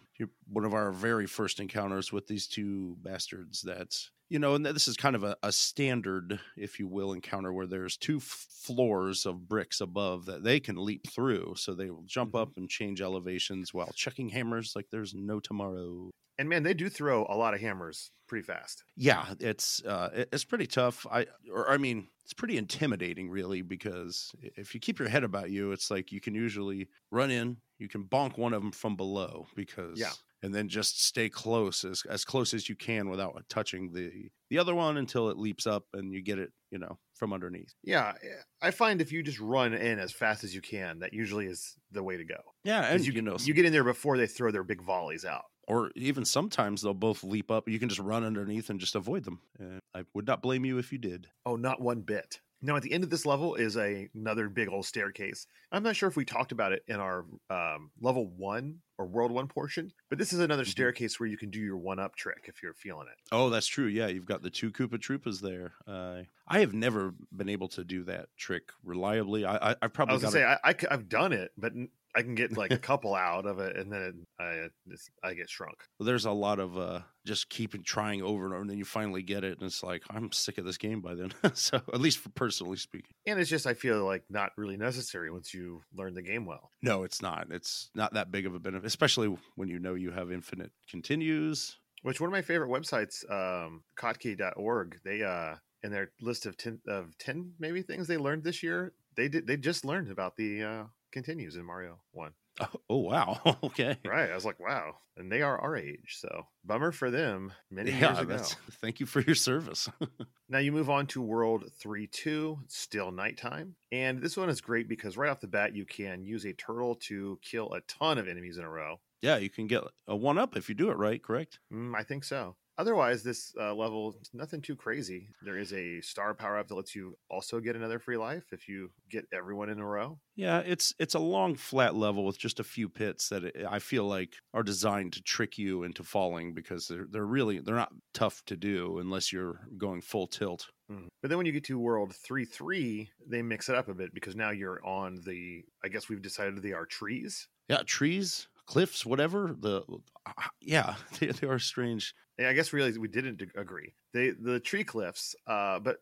one of our very first encounters with these two bastards that you know, and this is kind of a, a standard, if you will, encounter where there's two f- floors of bricks above that they can leap through. So they will jump Mhm. up and change elevations while chucking hammers like there's no tomorrow. And man, they do throw a lot of hammers pretty fast. Yeah, it's uh, it's pretty tough. I or I mean, it's pretty intimidating, really, because if you keep your head about you, it's like you can usually run in, you can bonk one of them from below, because Yeah. And then just stay close as as close as you can without touching the the other one until it leaps up and you get it, you know, from underneath. Yeah, eh, I find if you just run in as fast as you can, that usually is the way to go. Yeah, and you, you, know, you get in there before they throw their big volleys out. or even sometimes they'll both leap up. You can just run underneath and just avoid them. And I would not blame you if you did. Oh, not one bit. Now, at the end of this level is a, another big old staircase. I'm not sure if we talked about it in our um, level one or world one portion, but this is another Mhm. staircase where you can do your one up trick if you're feeling it. Oh, that's true. Yeah, you've got the two Koopa Troopas there. Uh, I have never been able to do that trick reliably. I, I I've I probably was got gonna say I, I, have done it, but I can get like a couple out of it, and then I it's, I get shrunk. there's a lot of uh, just keeping trying over and over, and then you finally get it, and it's like I'm sick of this game by then. so at least for personally speaking, And it's just I feel like not really necessary once you learn the game well. no, it's not. It's not that big of a benefit, especially when you know you have infinite continues. Which one of my favorite websites, um, kottke.org, they uh in their list of ten of ten maybe things they learned this year, they did they just learned about the uh continues in Mario One. Oh, oh wow, okay. Right. I was like, wow. And they are our age, so bummer for them many years ago. thank you for your service. Now you move on to World 3 2, still nighttime. And this one is great because right off the bat, you can use a turtle to kill a ton of enemies in a row. yeah, you can get a one up if you do it right, correct? Mm, I think so. Otherwise, this uh, level nothing too crazy. There is a star power up that lets you also get another free life if you get everyone in a row. Yeah, it's it's a long flat level with just a few pits that I feel like are designed to trick you into falling because they're they're really they're not tough to do unless you're going full tilt. Mhm. But then when you get to World 3 3, they mix it up a bit because now you're on the, I guess we've decided they are trees. Yeah, trees, cliffs, whatever. The uh, yeah, they, they are strange. Yeah, I guess really we didn't agree. They the tree cliffs, uh, but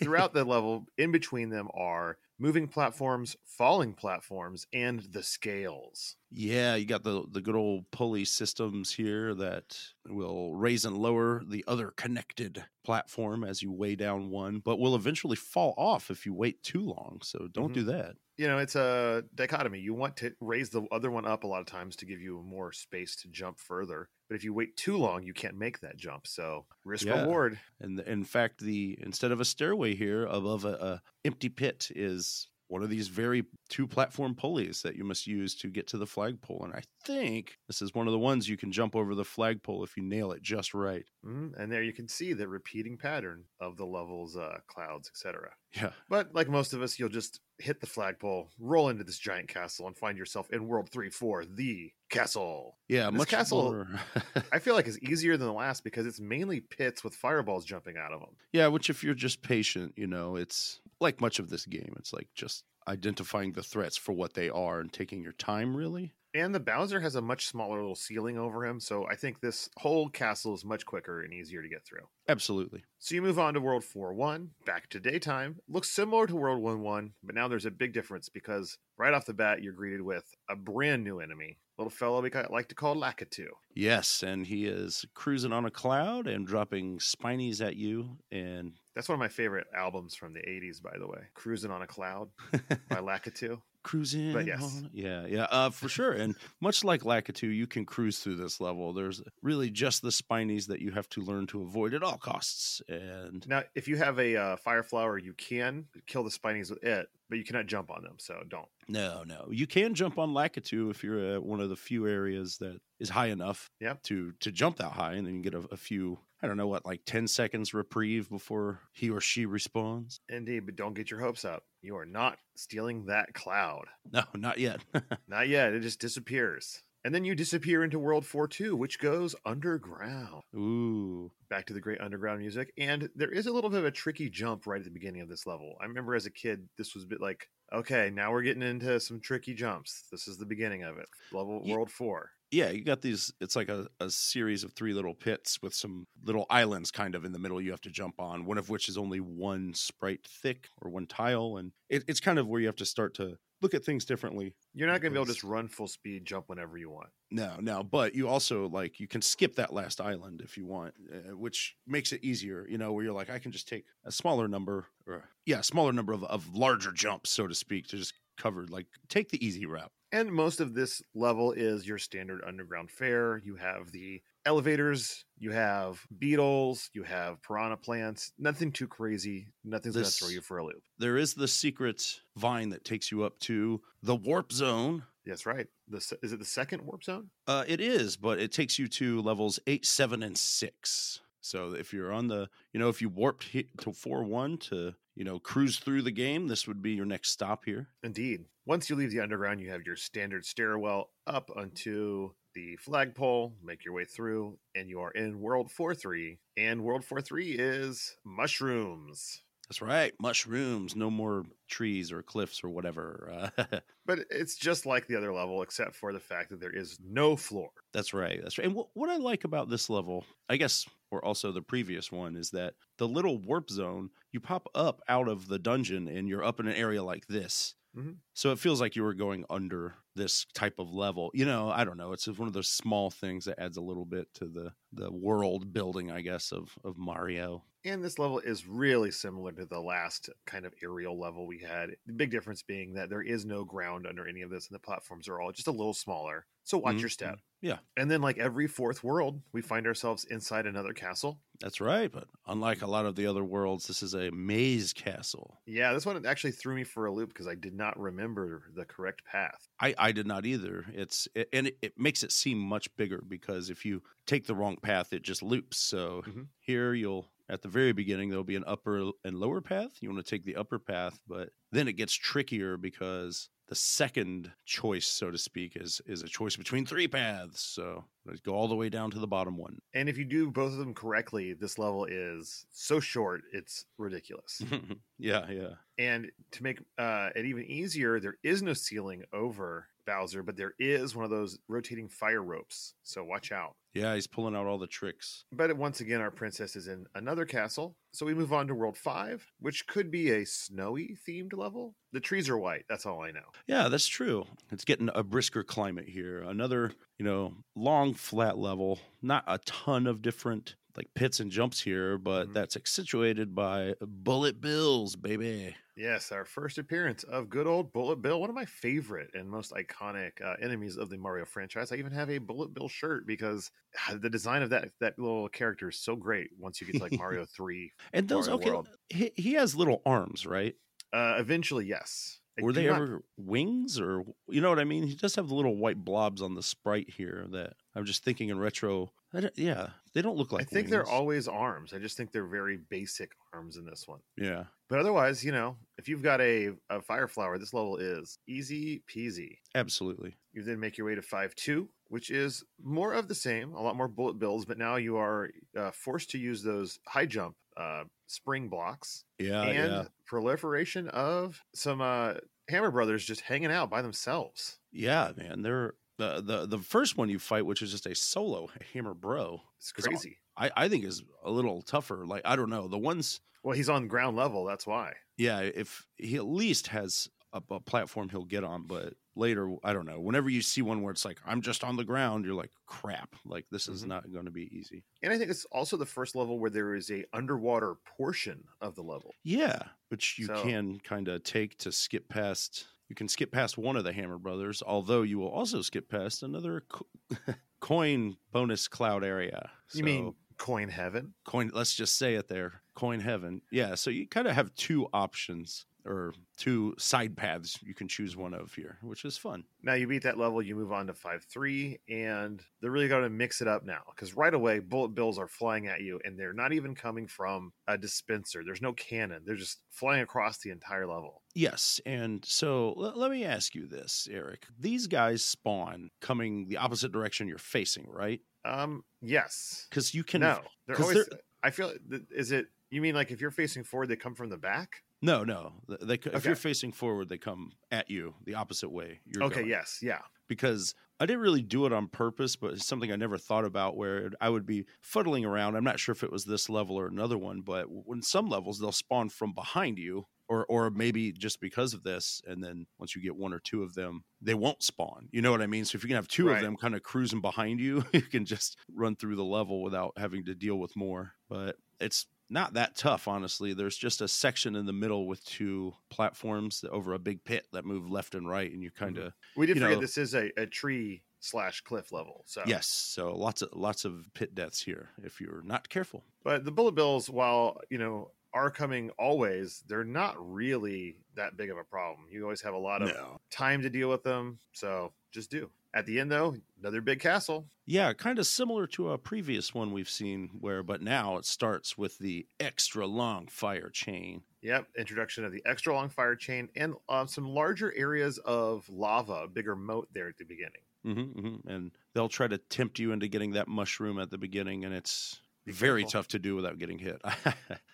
throughout the level, in between them are moving platforms, falling platforms, and the scales. Yeah, you got the the good old pulley systems here that will raise and lower the other connected platform as you weigh down one, but will eventually fall off if you wait too long. So don't Mhm. do that. You know, it's a dichotomy. You want to raise the other one up a lot of times to give you more space to jump further. But if you wait too long, you can't make that jump. So risk Yeah. reward. And in fact, the instead of a stairway here above a, a empty pit is one of these very two platform pulleys that you must use to get to the flagpole. And I think this is one of the ones you can jump over the flagpole if you nail it just right. Mm, and there you can see the repeating pattern of the levels, uh, clouds, etc. Yeah. But like most of us, you'll just hit the flagpole, roll into this giant castle, and find yourself in World 3 4, the castle. Yeah, This much castle- more. I feel like it's easier than the last because it's mainly pits with fireballs jumping out of them. yeah, which if you're just patient, you know, it's like much of this game. It's like just identifying the threats for what they are and taking your time really. And the Bowser has a much smaller little ceiling over him, so I think this whole castle is much quicker and easier to get through. Absolutely. So you move on to World 4 1, back to daytime. Looks similar to World 1 1, but now there's a big difference because right off the bat, you're greeted with a brand new enemy. Little fellow we like to call Lakitu. Yes, and he is cruising on a cloud and dropping spinies at you and That's one of my favorite albums from the 80s, by the way. Cruising on a Cloud by Lakitu. Cruising. But yes. on- yeah, yeah, uh, for sure. And much like Lakitu, you can cruise through this level. There's really just the spinies that you have to learn to avoid at all costs. And Now, if you have a uh, fire flower, you can kill the spinies with it, but you cannot jump on them, so don't. no, no, you can jump on Lakitu if you're at one of the few areas that is high enough Yep. to to jump that high, and then you get a, a few. I don't know what, like ten seconds reprieve before he or she responds. Indeed, but don't get your hopes up. You are not stealing that cloud. No, not yet. Not yet. It just disappears. And then you disappear into World 4 2, which goes underground. Ooh, Back to the great underground music. And there is a little bit of a tricky jump right at the beginning of this level. I remember as a kid, this was a bit like, okay, now we're getting into some tricky jumps. This is the beginning of it. Level Ye- World 4. Yeah, you got these. It's like a, a series of three little pits with some little islands kind of in the middle you have to jump on, one of which is only one sprite thick or one tile. And it, it's kind of where you have to start to look at things differently. You're not going to be able to just run full speed, jump whenever you want. No, no, but you also like you can skip that last island if you want, uh, which makes it easier. You know, where you're like, I can just take a smaller number, or yeah, a smaller number of, of larger jumps, so to speak, to just cover like take the easy route. And most of this level is your standard underground fare. You have the elevators, you have beetles, you have piranha plants. Nothing too crazy. Nothing's going to throw you for a loop. There is the secret vine that takes you up to the warp zone. That's right. The, is it the second warp zone? Uh, it is, but it takes you to levels eight, seven, and six. So if you're on the, you know, if you warped to four one to, you know, cruise through the game, this would be your next stop here. Indeed. Once you leave the underground, you have your standard stairwell up onto the flagpole, make your way through, and you are in World 4 3. And World 4 3 is mushrooms. That's right, mushrooms. No more trees or cliffs or whatever. Uh, But it's just like the other level, except for the fact that there is no floor. that's right. That's right. And what, what I like about this level, I guess, or also the previous one, is that the little warp zone, you pop up out of the dungeon and you're up in an area like this. Mhm. So it feels like you were going under this type of level. You know, I don't know. It's just one of those small things that adds a little bit to the the world building, I guess, of of Mario. And this level is really similar to the last kind of aerial level we had. The big difference being that there is no ground under any of this, and the platforms are all just a little smaller. So watch Mhm. your step. Yeah. And then, like every fourth world, we find ourselves inside another castle. That's right. But unlike a lot of the other worlds, this is a maze castle. Yeah, this one actually threw me for a loop because I did not remember the correct path. I, I did not either. It's it, and it, it makes it seem much bigger because if you take the wrong path, it just loops. So Mhm. here you'll at the very beginning there'll be an upper and lower path. You want to take the upper path, but then it gets trickier because the second choice, so to speak, is is a choice between three paths. So let's go all the way down to the bottom one. And if you do both of them correctly, this level is so short, it's ridiculous. yeah, yeah. And to make uh, it even easier, there is no ceiling over Bowser, but there is one of those rotating fire ropes. So watch out. Yeah, he's pulling out all the tricks. But once again, our princess is in another castle. So we move on to World 5, which could be a snowy themed level. The trees are white. That's all I know. Yeah, that's true. It's getting a brisker climate here. Another, you know, long flat level. Not a ton of different like pits and jumps here, but Mhm. that's accentuated by bullet bills, baby. Yes, our first appearance of good old Bullet Bill, one of my favorite and most iconic uh, enemies of the Mario franchise. I even have a Bullet Bill shirt because ah, the design of that that little character is so great. Once you get to like Mario Three, And those Mario okay, World. he, he has little arms, right? uh, eventually, yes. I Were they not- ever wings or you know what I mean? He does have the little white blobs on the sprite here that I'm just thinking in retro. I don't- yeah, they don't look like I think they're always arms. I just think they're very basic arms in this one. Yeah. But otherwise, you know, if you've got a, a fire flower, this level is easy peasy. Absolutely. You then make your way to 5 2, which is more of the same, a lot more bullet bills, but now you are uh, forced to use those high jump uh, spring blocks Yeah, and yeah. proliferation of some uh, Hammer Brothers just hanging out by themselves. Yeah, man. They're the the the first one you fight, which is just a solo hammer bro. It's all- crazy. I, I think is a little tougher. Like I don't know the ones. Well, he's on ground level. That's why. Yeah, if he at least has a, a platform he'll get on, but later I don't know. Whenever you see one where it's like I'm just on the ground, you're like crap. Like this is Mhm. not going to be easy. And I think it's also the first level where there is a underwater portion of the level. Yeah, which you So- can kind of take to skip past. You can skip past one of the Hammer Brothers, although you will also skip past another co- coin bonus cloud area. You mean coin heaven? coin let's just say it there coin heaven yeah so you kind of have two options or two side paths you can choose one of here which is fun Now you beat that level, you move on to five three, and they're really going to mix it up now because right away bullet bills are flying at you, and they're not even coming from a dispenser. There's no cannon; they're just flying across the entire level. yes and so l- let me ask you this eric these guys spawn coming the opposite direction you're facing right Um, yes, because you can no, they're always. they're- I feel. Is it? You mean like if you're facing forward, they come from the back? No, no. Th- They, c- if Okay. you're facing forward, they come at you the opposite way. You're okay, going. yes, yeah. because I didn't really do it on purpose, but it's something I never thought about where I would be fuddling around. I'm not sure if it was this level or another one, but when some levels they'll spawn from behind you, or or maybe just because of this, and then once you get one or two of them, they won't spawn. You know what I mean? So if you can have two Right. of them kind of cruising behind you, you can just run through the level without having to deal with more. But it's not that tough, honestly. There's just a section in the middle with two platforms over a big pit that move left and right, and you mm-hmm. kind of We did forget know- this is a, a tree slash cliff level. So Yes, so lots of lots of pit deaths here if you're not careful. But the bullet bills, while you know are coming always, they're not really that big of a problem. You always have a lot of time to deal with them, so just do. At the end, though, another big castle. Yeah, kind of similar to a previous one we've seen where but now it starts with the extra long fire chain. Yep, introduction of the extra long fire chain and uh, some larger areas of lava, a bigger moat there at the beginning. hmm hmm And they'll try to tempt you into getting that mushroom at the beginning and it's very tough to do without getting hit.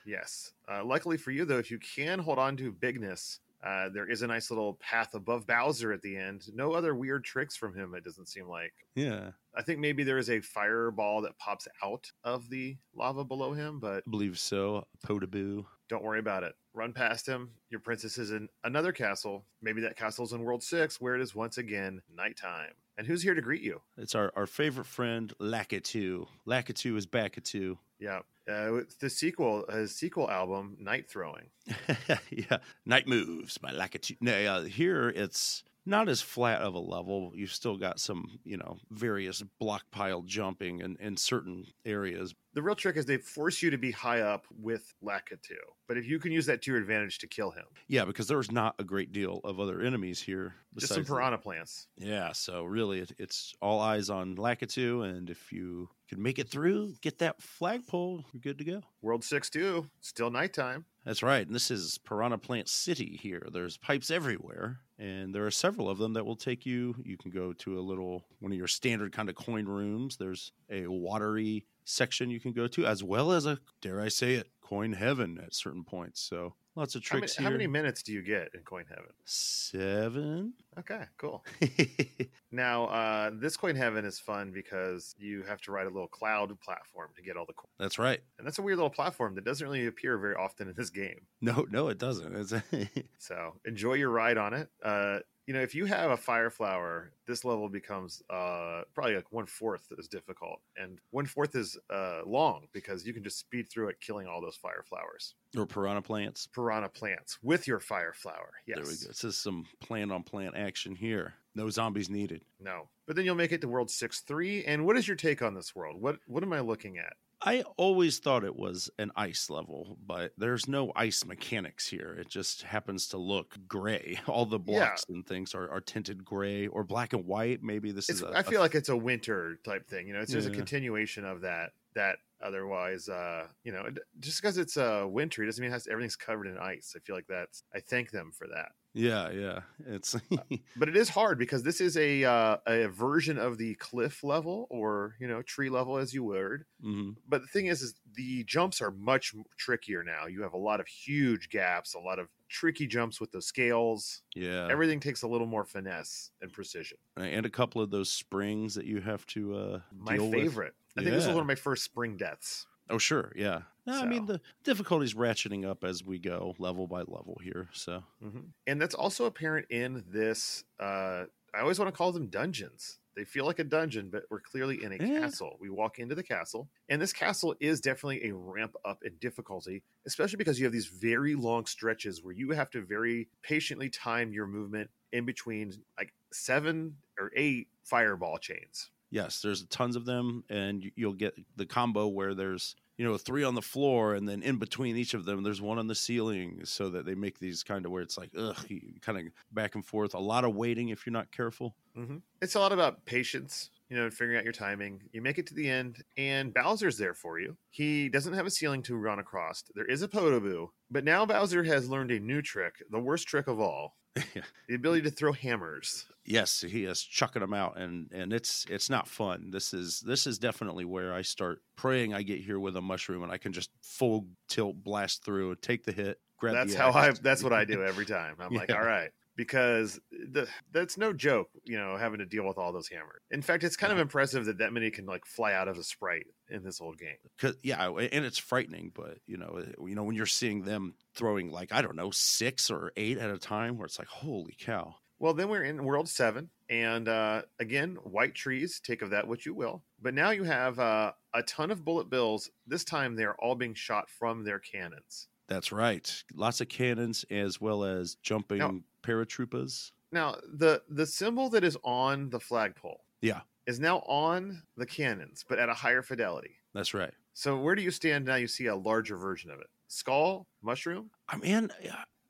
Yes. Uh, luckily for you, though, if you can hold on to bigness, uh, there is a nice little path above Bowser at the end. No other weird tricks from him, it doesn't seem like. yeah, I think maybe there is a fireball that pops out of the lava below him, but I believe so. Podoboo. don't worry about it. Run past him. Your princess is in another castle. Maybe that castle's in World 6, where it is once again nighttime. And who's here to greet you? It's our, our favorite friend, Lakitu. Lakitu is back at two. Yeah. Uh, the sequel, his sequel album, Night Throwing. yeah, Night Moves by Lakitu. No, uh, here it's not as flat of a level. You've still got some, you know, various block pile jumping in, in certain areas. The real trick is they force you to be high up with Lakitu. But if you can use that to your advantage to kill him, Yeah, because there's not a great deal of other enemies here. just some piranha plants. Yeah, so really it, it's all eyes on Lakitu, and if you can make it through, get that flagpole, you're good to go. World 6 2, still nighttime. That's right. And this is Piranha Plant City here. There's pipes everywhere, and there are several of them that will take you. You can go to a little one of your standard kind of coin rooms. There's a watery section you can go to, as well as a dare I say it, coin heaven at certain points. So lots of How many, tricks how many minutes do you get in Coin Heaven? Seven. Okay, cool. Now, uh, this Coin Heaven is fun because you have to ride a little cloud platform to get all the coins. That's right. And that's a weird little platform that doesn't really appear very often in this game. No, no, it doesn't. It's So enjoy your ride on it. Uh, you know, if you have a fire flower, this level becomes uh, probably like one fourth as difficult, and one fourth is uh, long because you can just speed through it, killing all those fire flowers, or piranha plants. piranha plants with your fire flower. Yes, There we go. This is some plant on plant action here. No zombies needed. no, but then you'll make it to World Six Three. And what is your take on this world? What what am I looking at? I always thought it was an ice level, but there's no ice mechanics here. It just happens to look gray. All the Yeah. blocks and things are, are tinted gray or black and white. Maybe this It's, is. A, I feel like it's a winter type thing. You know, it's just a continuation of that. That otherwise, uh, you know, just because it's uh, wintry doesn't mean it has everything's covered in ice. I feel like that's. I thank them for that. Yeah, yeah. It's But it is hard because this is a uh, a version of the cliff level or you know tree level as you would. Mhm. But the thing is, is the jumps are much trickier now. You have a lot of huge gaps, a lot of tricky jumps with the scales. yeah, Everything takes a little more finesse and precision. and a couple of those springs that you have to uh, My deal with. favorite. I think this was one of my first spring deaths. Oh, sure, yeah. No, I mean So- the difficulty's ratcheting up as we go, level by level here. So hmm And that's also apparent in this. Uh, I always want to call them dungeons. They feel like a dungeon, but we're clearly in a Yeah. castle. We walk into the castle, and this castle is definitely a ramp up in difficulty, especially because you have these very long stretches where you have to very patiently time your movement in between like seven or eight fireball chains. Yes, there's tons of them, and you'll get the combo where there's you know three on the floor, and then in between each of them, there's one on the ceiling, so that they make these kind of where it's like ugh, kind of back and forth. A lot of waiting if you're not careful. hmm It's a lot about patience, you know, figuring out your timing. You make it to the end, and Bowser's there for you. He doesn't have a ceiling to run across. There is a Podoboo, but now Bowser has learned a new trick, the worst trick of all the ability to throw hammers. yes, he is chucking them out, and and it's it's not fun. This is this is definitely where I start praying I get here with a mushroom and I can just full tilt blast through and take the hit grab. that's the how I. That's what I do every time. I'm like, all right, because the, that's no joke. You know, having to deal with all those hammers. In fact, it's kind of impressive that that many can like fly out of a sprite in this old game. Cause, yeah, and it's frightening. But you know, you know when you're seeing them throwing like I don't know six or eight at a time, where it's like holy cow. Well, then we're in World Seven, and uh, again, white trees. Take of that what you will. But now you have uh, a ton of bullet bills. This time they're all being shot from their cannons. That's right. Lots of cannons as well as jumping Now- paratroopers. Now, the the symbol that is on the flagpole, Yeah. is now on the cannons, but at a higher fidelity. That's right. So where do you stand now? You see a larger version of it. Skull, mushroom. I mean,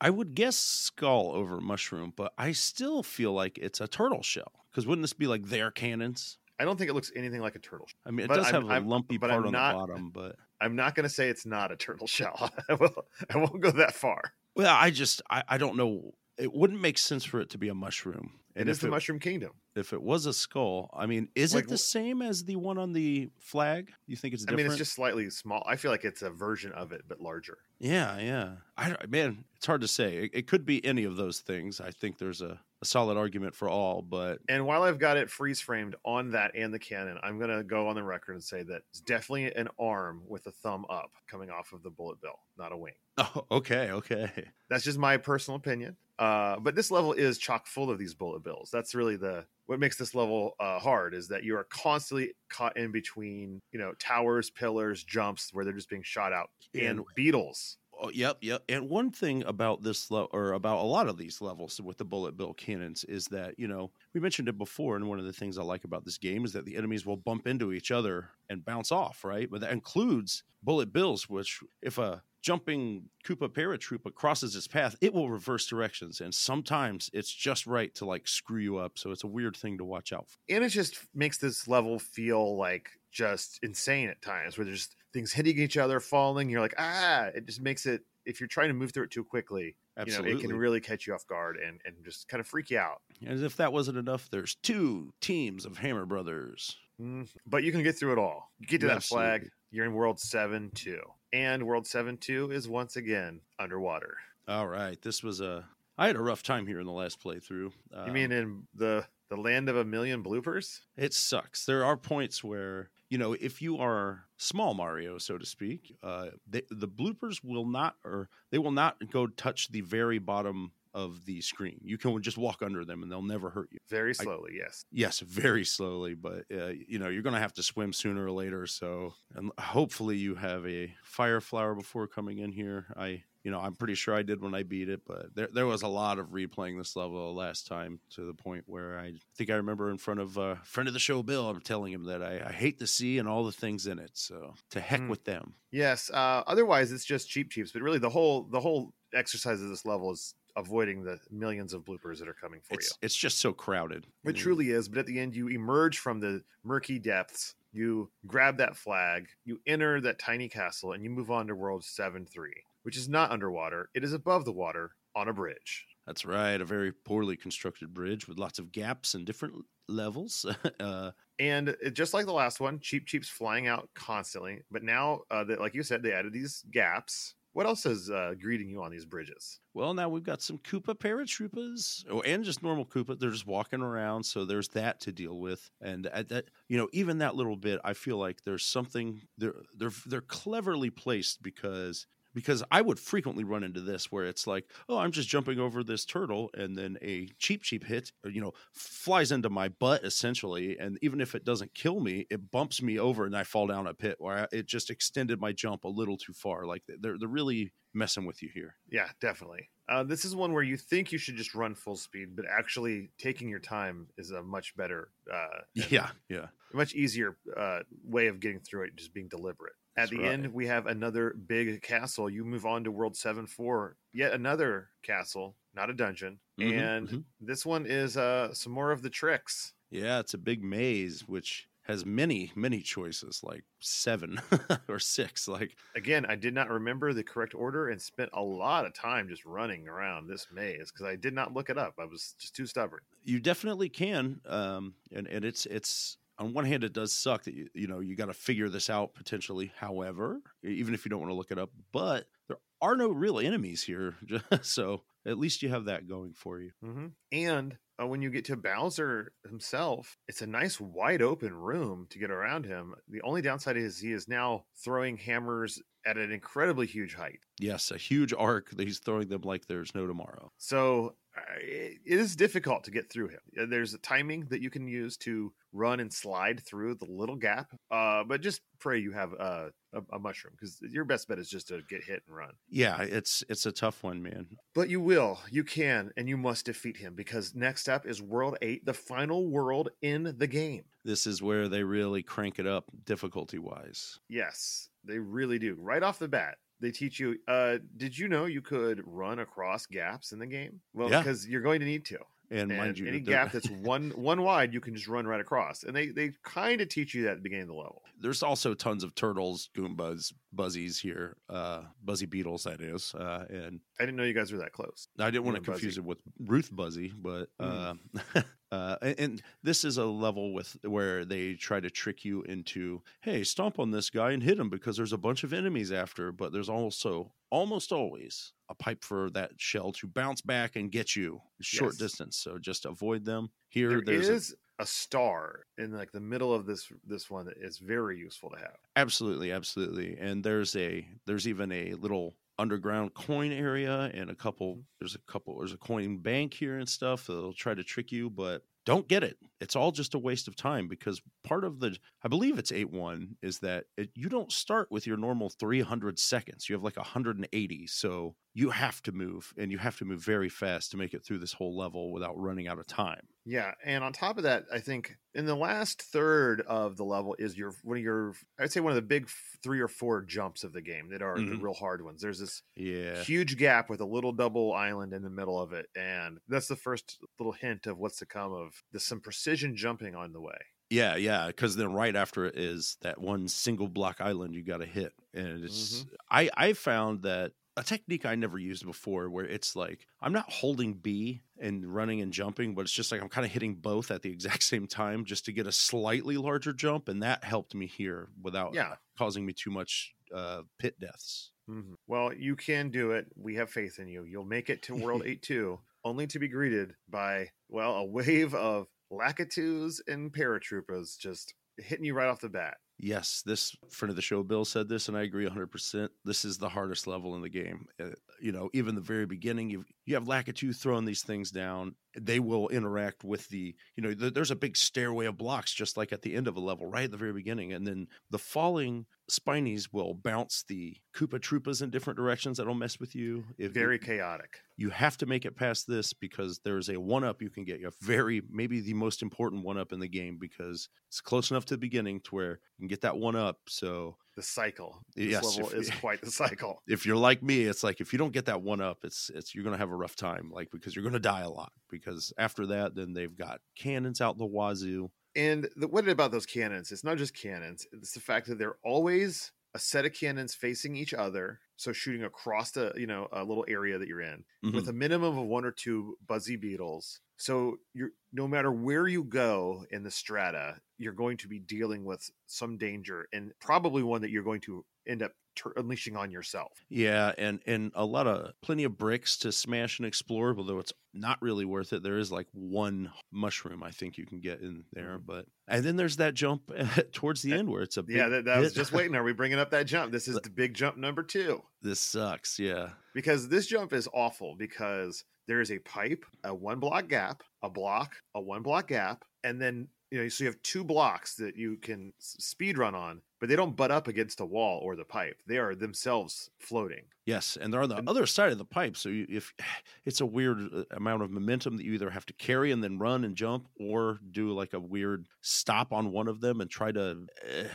I would guess skull over mushroom, but I still feel like it's a turtle shell. Because wouldn't this be like their cannons? I don't think it looks anything like a turtle. shell. I mean, it But does I'm- have a I'm- lumpy part I'm on not- the bottom, but I'm not going to say it's not a turtle shell. I will. I won't go that far. well, I just I, I don't know. It wouldn't make sense for it to be a mushroom. It And is if the it, Mushroom Kingdom. if it was a skull, I mean, is Like, it the same as the one on the flag? You think it's I mean, it's just slightly small. I feel like it's a version of it, but larger. Yeah, yeah. I man, it's hard to say. It, it could be any of those things. I think there's a, a solid argument for all, but And while I've got it freeze framed on that and the cannon, I'm to go on the record and say that it's definitely an arm with a thumb up coming off of the bullet bill, not a wing. oh, okay, okay. That's just my personal opinion. Uh, but this level is chock full of these bullet bills. That's really the what makes this level uh, hard is that you are constantly caught in between, you know, towers, pillars, jumps where they're just being shot out, and And- beetles. Oh, yep, yep. And one thing about this level, or about a lot of these levels with the bullet bill cannons, is that you know we mentioned it before, and one of the things I like about this game is that the enemies will bump into each other and bounce off, right? But that includes bullet bills, which if a jumping Koopa paratroopa crosses its path, it will reverse directions, and sometimes it's just right to like screw you up. So it's a weird thing to watch out for. and it just makes this level feel like just insane at times where there's things hitting each other falling you're like ah it just makes it if you're trying to move through it too quickly Absolutely. you know it can really catch you off guard and and just kind of freak you out As if that wasn't enough, there's two teams of Hammer Brothers. Mm, but you can get through it all you get to that flag you're in world 7 2 and world 7 2 is once again underwater All right, this was a. I had a rough time here in the last playthrough. you Um, mean in the the land of a million bloopers it sucks? There are points where you know if you are small Mario, so to speak, uh, they, the bloopers will not, or they will not go touch the very bottom of the screen. You can just walk under them and they'll never hurt you. very slowly yes Yes, very slowly, but uh, you know you're going to have to swim sooner or later. So, and hopefully you have a fire flower before coming in here. I, you know, I'm pretty sure I did when I beat it, but there there was a lot of replaying this level last time to the point where I think I remember in front of a friend of the show, Bill, I'm telling him that I, I hate the sea and all the things in it. So to heck Mm. with them. Yes. Uh, otherwise, it's just cheep cheeps. But really, the whole the whole exercise of this level is avoiding the millions of bloopers that are coming for It's you. it's just so crowded. It mean, truly is. But at the end, you emerge from the murky depths. You grab that flag. You enter that tiny castle, and you move on to World Seven Three, which is not underwater. It is above the water on a bridge. That's right, a very poorly constructed bridge with lots of gaps and different levels. uh, And it, just like the last one, cheep cheeps flying out constantly. But now, uh, that like you said, they added these gaps. What else is uh, greeting you on these bridges? Well, now we've got some Koopa paratroopers, oh, and just normal Koopa. They're just walking around, so there's that to deal with. And at that, you know, even that little bit, I feel like there's something. They're they're they're cleverly placed because because I would frequently run into this where it's like, oh, I'm just jumping over this turtle, and then a cheep cheep hit, or, you know, flies into my butt essentially, and even if it doesn't kill me, it bumps me over, and I fall down a pit where it just extended my jump a little too far. Like they're they're really messing with you here. Yeah, definitely. Uh, this is one where you think you should just run full speed, but actually taking your time is a much better, uh, Yeah, yeah. much easier uh, way of getting through it, just being deliberate. At That's the right. end, we have another big castle. You move on to World 7 4, yet another castle, not a dungeon. Mhm, and mhm. this one is uh, some more of the tricks. Yeah, it's a big maze which has many, many choices, like seven or six. Like, Again, I did not remember the correct order and spent a lot of time just running around this maze because I did not look it up. I was just too stubborn. you definitely can. Um, and, and it's, it's, on one hand, it does suck that you, you know, you got to figure this out potentially. However, even if you don't want to look it up, but there are no real enemies here. so at least you have that going for you. hmm And uh, when you get to Bowser himself, it's a nice wide open room to get around him. The only downside is he is now throwing hammers at an incredibly huge height. Yes, a huge arc that he's throwing them like there's no tomorrow. So uh, it is difficult to get through him. Uh, There's a timing that you can use to run and slide through the little gap, uh, but just pray you have uh, a, a mushroom because your best bet is just to get hit and run. Yeah, it's it's a tough one, man. But you will, you can, and you must defeat him because next up is World 8, the final world in the game. This is where they really crank it up difficulty wise. Yes, they really do. Right off the bat, they teach you. Uh, did you know you could run across gaps in the game? Well, Yeah. because you're going to need to. And, And mind you, any gap that's one one wide, you can just run right across. And they they kind of teach you that at the beginning of the level. there's also tons of turtles, goombas, buzzies here, uh, buzzy beetles, that is. Uh, and I didn't know you guys were that close. I didn't want to confuse Buzzy. it with Ruth Buzzi, but uh, uh, and, and this is a level with where they try to trick you into, hey, stomp on this guy and hit him because there's a bunch of enemies after. But there's also almost always a pipe for that shell to bounce back and get you short Yes. distance. So just avoid them. Here, there's a- a star in like the middle of this this one that is very useful to have. Absolutely, absolutely. And there's a there's even a little underground coin area and a couple mm-hmm. there's a couple there's a coin bank here and stuff that'll try to trick you, but don't get it. It's all just a waste of time because part of the I believe it's 8-1 is that it, you don't start with your normal 300 seconds. You have like 180. So you have to move and you have to move very fast to make it through this whole level without running out of time. Yeah, and on top of that, I think in the last third of the level is your one of your I'd say one of the big f- three or four jumps of the game that are the Mhm. real hard ones. There's this Yeah. huge gap with a little double island in the middle of it, and that's the first little hint of what's to come of some precision jumping on the way. Yeah, yeah, because then right after it is that one single block island you got to hit, and it's I I found that a technique I never used before, where it's like I'm not holding B and running and jumping, but it's just like I'm kind of hitting both at the exact same time just to get a slightly larger jump, and that helped me here without Yeah. causing me too much uh, pit deaths. Mhm. Well, you can do it. We have faith in you. You'll make it to World 8 2, only to be greeted by, well, a wave of Lakitus and paratroopers just hitting you right off the bat. Yes, this friend of the show, Bill, said this, and I agree 100%. This is the hardest level in the game. Uh, you know, even the very beginning, you you have Lakitu throwing these things down. They will interact with the, you know, th- there's a big stairway of blocks just like at the end of a level, right at the very beginning. And then the falling Spinies will bounce the Koopa Troopas in different directions that'll mess with you. If you- Very chaotic. you have to make it past this because there's a one up you can get. You have very maybe the most important one up in the game because it's close enough to the beginning to where you can get that one up. So The cycle. This Yes, level if- is quite the cycle. if you're like me, it's like if you don't get that one up, it's it's you're gonna have a rough time, like because you're gonna die a lot. Because after that, then they've got cannons out the wazoo. And the, what about those cannons? It's not just cannons. It's the fact that they're always a set of cannons facing each other. So shooting across the, you know, a little area that you're in Mhm. with a minimum of one or two buzzy beetles. So you're no matter where you go in the strata, you're going to be dealing with some danger and probably one that you're going to end up unleashing on yourself. Yeah, and and a lot of plenty of bricks to smash and explore, although it's not really worth it. There is like one mushroom I think you can get in there, mm-hmm. but and then there's that jump towards the eh, end where it's a yeah, that, that was just waiting. Are we bringing up that jump? This is the big jump number two. this sucks. Yeah, because this jump is awful because there is a pipe, a one block gap, a block, a one block gap, and then you know so you have two blocks that you can speed run on, but they don't butt up against a wall or the pipe. They are themselves floating. yes, and they're on the And- other side of the pipe, so you, if it's a weird uh, amount of momentum that you either have to carry and then run and jump, or do like a weird stop on one of them and try to. eh.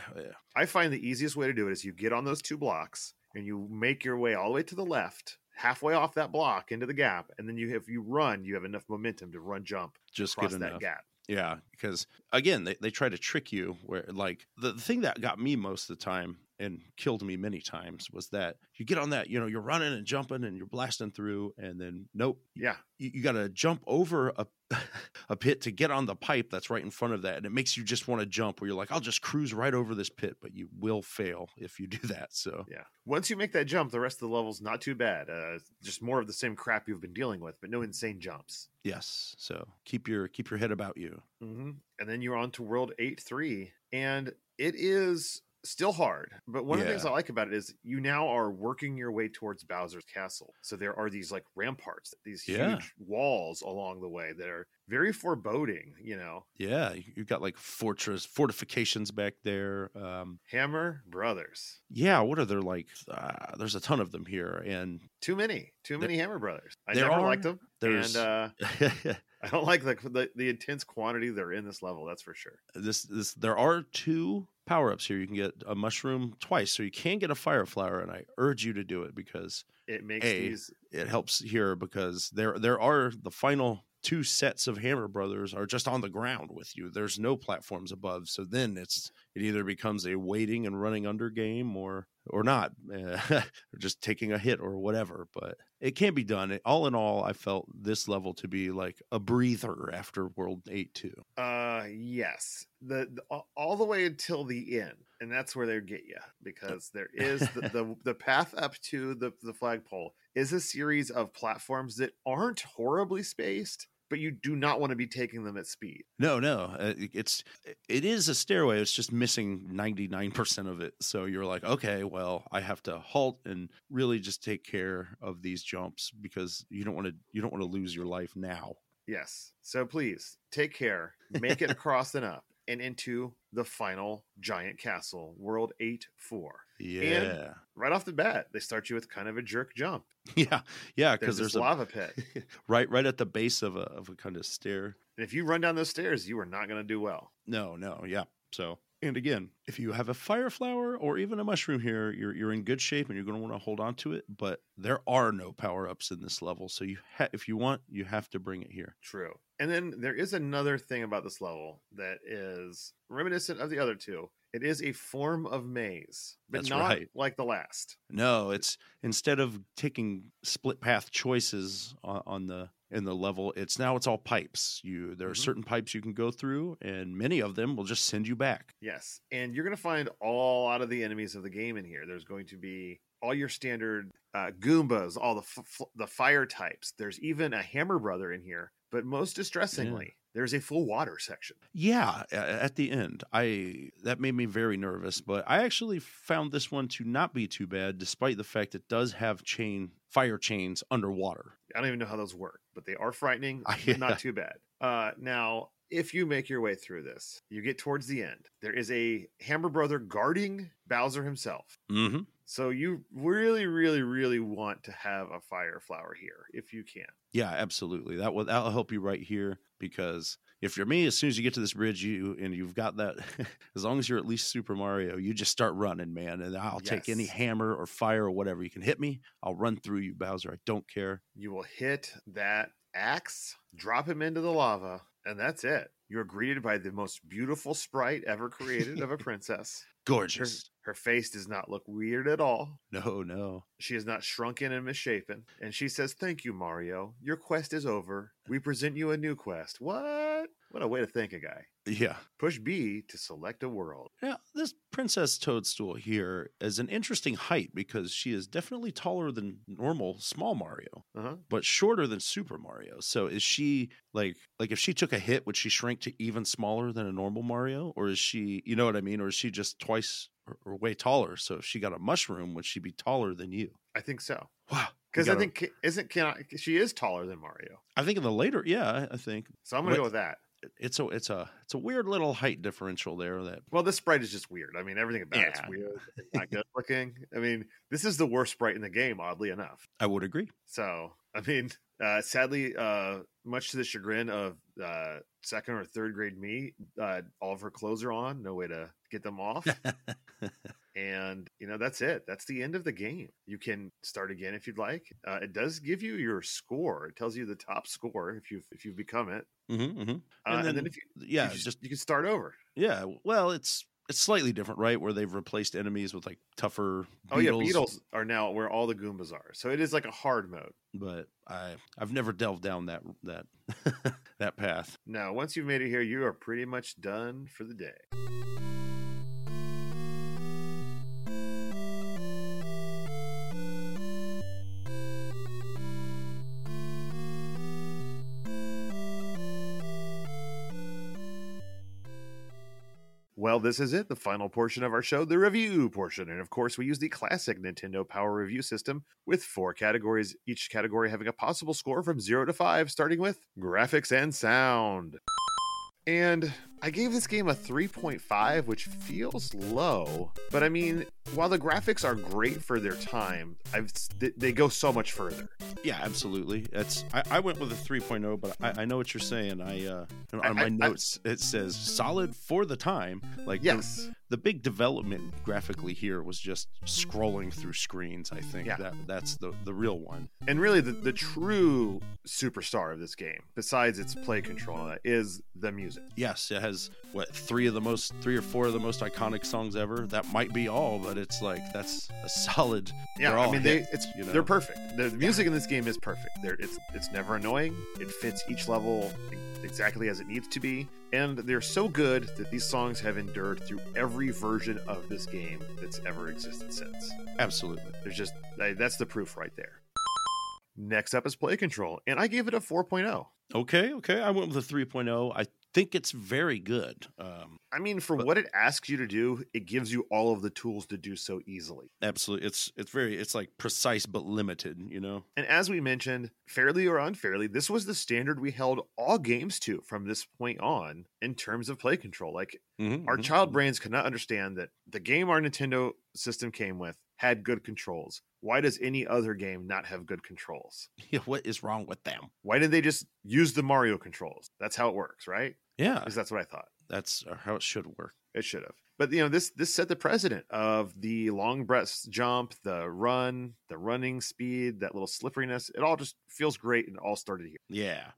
I find the easiest way to do it is you get on those two blocks and you make your way all the way to the left, halfway off that block into the gap, and then you if you run, you have enough momentum to run jump just across that enough. gap. Yeah, because again, they, they try to trick you where like the, the thing that got me most of the time, and killed me many times was that you get on that, you know, you're running and jumping and you're blasting through, and then nope, Yeah. you, you got to jump over a a pit to get on the pipe that's right in front of that, and it makes you just want to jump. Where you're like, I'll just cruise right over this pit, but you will fail if you do that. So Yeah. Once you make that jump, the rest of the level's not too bad. Uh, just more of the same crap you've been dealing with, but no insane jumps. yes, so keep your keep your head about you. hmm And then you're on to World 8 3, and it is still hard. But one of the things I like about it is you now are working your way towards Bowser's castle. So there are these like ramparts, these Yeah. huge walls along the way that are very foreboding, you know. Yeah, you've got like fortress fortifications back there. Um, Hammer Brothers. yeah, what are there like? Uh, there's a ton of them here, and Too many, too many Hammer Brothers. I never are- liked them. there's And uh, I don't like the, the the intense quantity they're in this level. That's for sure. this this there are two power ups here. You can get a mushroom twice, so you can get a fire flower, and I urge you to do it because It makes A, these it helps here because there there are the final two sets of Hammer Brothers are just on the ground with you. There's no platforms above, so then it's it either becomes a waiting and running under game or or not, or just taking a hit or whatever. But it can be done. All in all, I felt this level to be like a breather after World Eight Two. Uh, yes, the, the all- the way until the end, and that's where they get you because there is the, the the path up to the the flagpole is a series of platforms that aren't horribly spaced, but you do not want to be taking them at speed. No, no, uh, it's it is a stairway. It's just missing ninety nine percent of it. So you're like, okay, well, I have to halt and really just take care of these jumps because you don't want to you don't want to lose your life now. Yes, so please take care, make it across and up, and into the final giant castle, World Eight Four. Yeah, Right off the bat, they start you with kind of a jerk jump. yeah, yeah. Because this there's, a lava pit, right right at the base of a of a kind of stair. and if you run down those stairs, you are not going to do well. No, no, yeah. So, and again, if you have a fire flower or even a mushroom here, you're you're in good shape and you're going to want to hold on to it. But there are no power ups in this level, so you ha- if you want, you have to bring it here. True. And then there is another thing about this level that is reminiscent of the other two. It is a form of maze, but That's not right. like the last. No, it's instead of taking split path choices on, on the in the level, it's now it's all pipes. You there are Mhm. certain pipes you can go through, and many of them will just send you back. Yes. And you're going to find all out of the enemies of the game in here. There's going to be all your standard uh, Goombas, all the f- the fire types. There's even a Hammer Brother in here. But most distressingly, there's a full water section. Yeah, at the end, I that made me very nervous, but I actually found this one to not be too bad, despite the fact it does have chain fire chains underwater. I don't even know how those work, but they are frightening. Ah, yeah. Not too bad. Uh, now, if you make your way through this, you get towards the end. There is a Hammer Brother guarding Bowser himself. Mm-hmm. So you really, really, really want to have a fire flower here if you can. Yeah, absolutely. That will that'll help you right here because if you're me, as soon as you get to this bridge, you and you've got that, as long as you're at least Super Mario, you just start running, man. And I'll take any hammer or fire or whatever you can hit me. I'll run through you, Bowser. I don't care. You will hit that axe, drop him into the lava, and that's it. You're greeted by the most beautiful sprite ever created of a princess. Her, Gorgeous. her face does not look weird at all. No, no. She is not shrunken and misshapen. And she says, Thank you, Mario. Your quest is over. We present you a new quest. What? What a way to thank a guy. Yeah. Push B to select a world. Yeah, this Princess Toadstool here is an interesting height because she is definitely taller than normal small Mario, Uh-huh. but shorter than Super Mario. So is she like like if she took a hit, would she shrink to even smaller than a normal Mario? Or is she you know what I mean? Or is she just twice or, or way taller? So if she got a mushroom, would she be taller than you? I think so. Wow. Because I think isn't can she is taller than Mario. I think in the later, yeah, I think So I'm gonna What- go with that. it's a it's a it's a weird little height differential there that Well, this sprite is just weird. I mean, everything about it's weird. It's not good looking. I mean, this is the worst sprite in the game, oddly enough. I would agree. So, I mean, uh, sadly, uh, much to the chagrin of uh, second or third grade me, uh, all of her clothes are on. No way to get them off. and you know that's it. That's the end of the game. You can start again if you'd like. Uh, it does give you your score. It tells you the top score if you've if you've become it. hmm hmm Uh, and, then, if you yeah, you just, just you can start over. Yeah, well, it's it's slightly different, right? Where they've replaced enemies with like tougher. Oh yeah, beetles are now where all the Goombas are. So it is like a hard mode. But I I've never delved down that that that path. Now, once you've made it here, you are pretty much done for the day. Well, this is it, the final portion of our show, the review portion. And of course, we use the classic Nintendo Power Review system with four categories, each category having a possible score from zero to five, starting with graphics and sound. And I gave this game a 3.5, which feels low. But I mean, while the graphics are great for their time, I've they go so much further. Yeah, absolutely. That's I, I went with a 3.0, but I, I, know what you're saying. I uh, on I, my notes it says solid for the time. Like yes, the, the, big development graphically here was just scrolling through screens. I think yeah. that that's the the real one. And really, the, the true superstar of this game, besides its play control, is the music. Yes, it has what three of the most three or four of the most iconic songs ever that might be all but it's like that's a solid yeah i mean they it's you know? they're perfect the music in this game is perfect there it's it's never annoying it fits each level exactly as it needs to be and they're so good that these songs have endured through every version of this game that's ever existed since. Absolutely. There's just that's the proof right there. Next up is play control and i gave it a 4.0 okay okay i went with a 3.0 i think it's very good. Um, I mean, for but, what it asks you to do, it gives you all of the tools to do so easily. Absolutely, it's it's very it's like precise but limited, you know. And as we mentioned, fairly or unfairly, this was the standard we held all games to from this point on in terms of play control. Like mm-hmm, our mm-hmm. child mm-hmm. brains could not understand that the game our Nintendo system came with had good controls. Why does any other game not have good controls? Yeah, what is wrong with them? Why didn't they just use the Mario controls? That's how it works, right? Yeah, because that's what I thought. That's uh, how it should work. It should have. But you know, this this set the precedent of the long breath jump, the run, the running speed, that little slipperiness. It all just feels great and all started here. Yeah.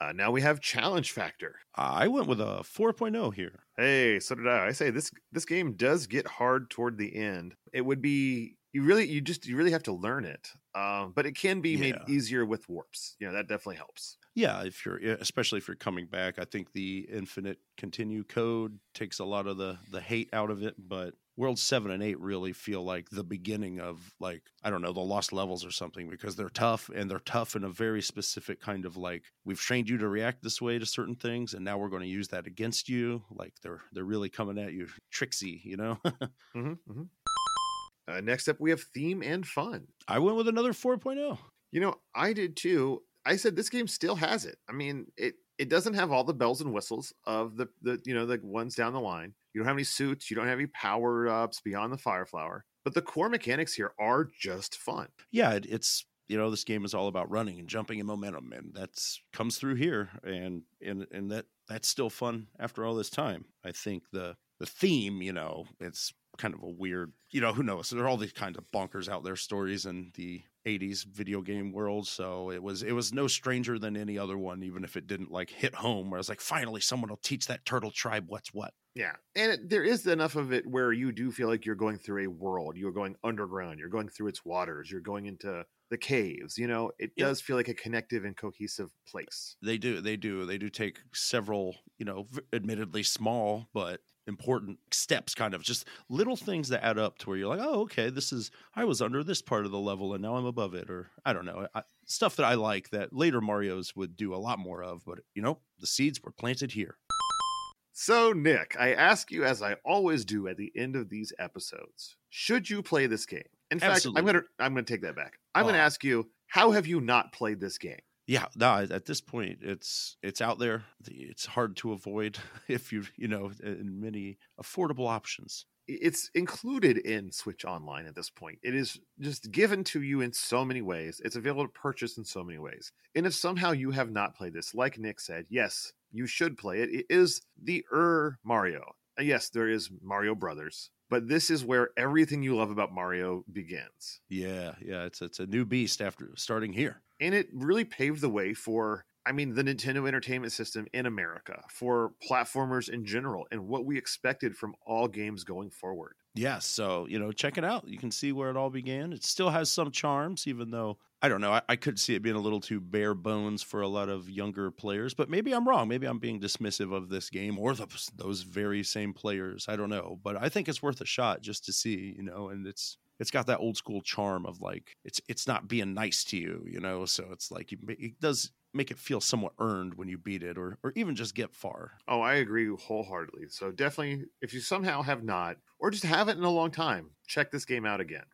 Uh, now we have challenge factor. I went with a 4.0 here. Hey, so did I. I say this this game does get hard toward the end. It would be you really you just you really have to learn it. Um, but it can be yeah. made easier with warps. You know that definitely helps. Yeah, if you're especially if you're coming back, I think the infinite continue code takes a lot of the the hate out of it. But World seven and eight really feel like the beginning of like I don't know the lost levels or something because they're tough and they're tough in a very specific kind of like we've trained you to react this way to certain things and now we're going to use that against you. Like they're they're really coming at you tricksy, you know. mm-hmm, mm-hmm. Uh, next up, we have theme and fun. I went with another 4.0. You know, I did too. I said this game still has it. I mean, it it doesn't have all the bells and whistles of the the you know the ones down the line. You don't have any suits. You don't have any power ups beyond the fire flower. But the core mechanics here are just fun. Yeah, it, it's you know this game is all about running and jumping and momentum, and that's comes through here, and and and that that's still fun after all this time. I think the the theme, you know, it's kind of a weird, you know, who knows? There are all these kinds of bonkers out there stories in the 80s video game world. So it was it was no stranger than any other one, even if it didn't like hit home where I was like, finally someone will teach that turtle tribe what's what. Yeah. And it, there is enough of it where you do feel like you're going through a world. You're going underground. You're going through its waters. You're going into the caves. You know, it yeah. does feel like a connective and cohesive place. They do. They do. They do take several, you know, admittedly small, but important steps kind of just little things that add up to where you're like oh okay this is i was under this part of the level and now i'm above it or i don't know I, stuff that i like that later marios would do a lot more of but you know the seeds were planted here. So nick i ask you as i always do at the end of these episodes should you play this game? In fact Absolutely. i'm gonna i'm gonna take that back. I'm gonna ah. ask you how have you not played this game yeah no at this point it's it's out there. It's hard to avoid if you you know in many affordable options. It's included in switch online at this point. It is just given to you in so many ways. It's available to purchase in so many ways. And if somehow you have not played this like nick said yes you should play it. It is the er mario. Yes there is mario brothers but this is where everything you love about mario begins. Yeah yeah it's it's a new beast after starting here and it really paved the way for I mean, the Nintendo Entertainment System in America for platformers in general and what we expected from all games going forward. Yeah, so you know, check it out. You can see where it all began. It still has some charms, even though I don't know. I, I, could see it being a little too bare bones for a lot of younger players, but maybe I'm wrong. Maybe I'm being dismissive of this game or the, those very same players. I don't know, but I think it's worth a shot just to see, you know. And it's it's got that old school charm of like it's it's not being nice to you, you know. So it's like it does make it feel somewhat earned when you beat it or or even just get far. Oh, I agree wholeheartedly. So definitely if you somehow have not or just haven't in a long time, check this game out again.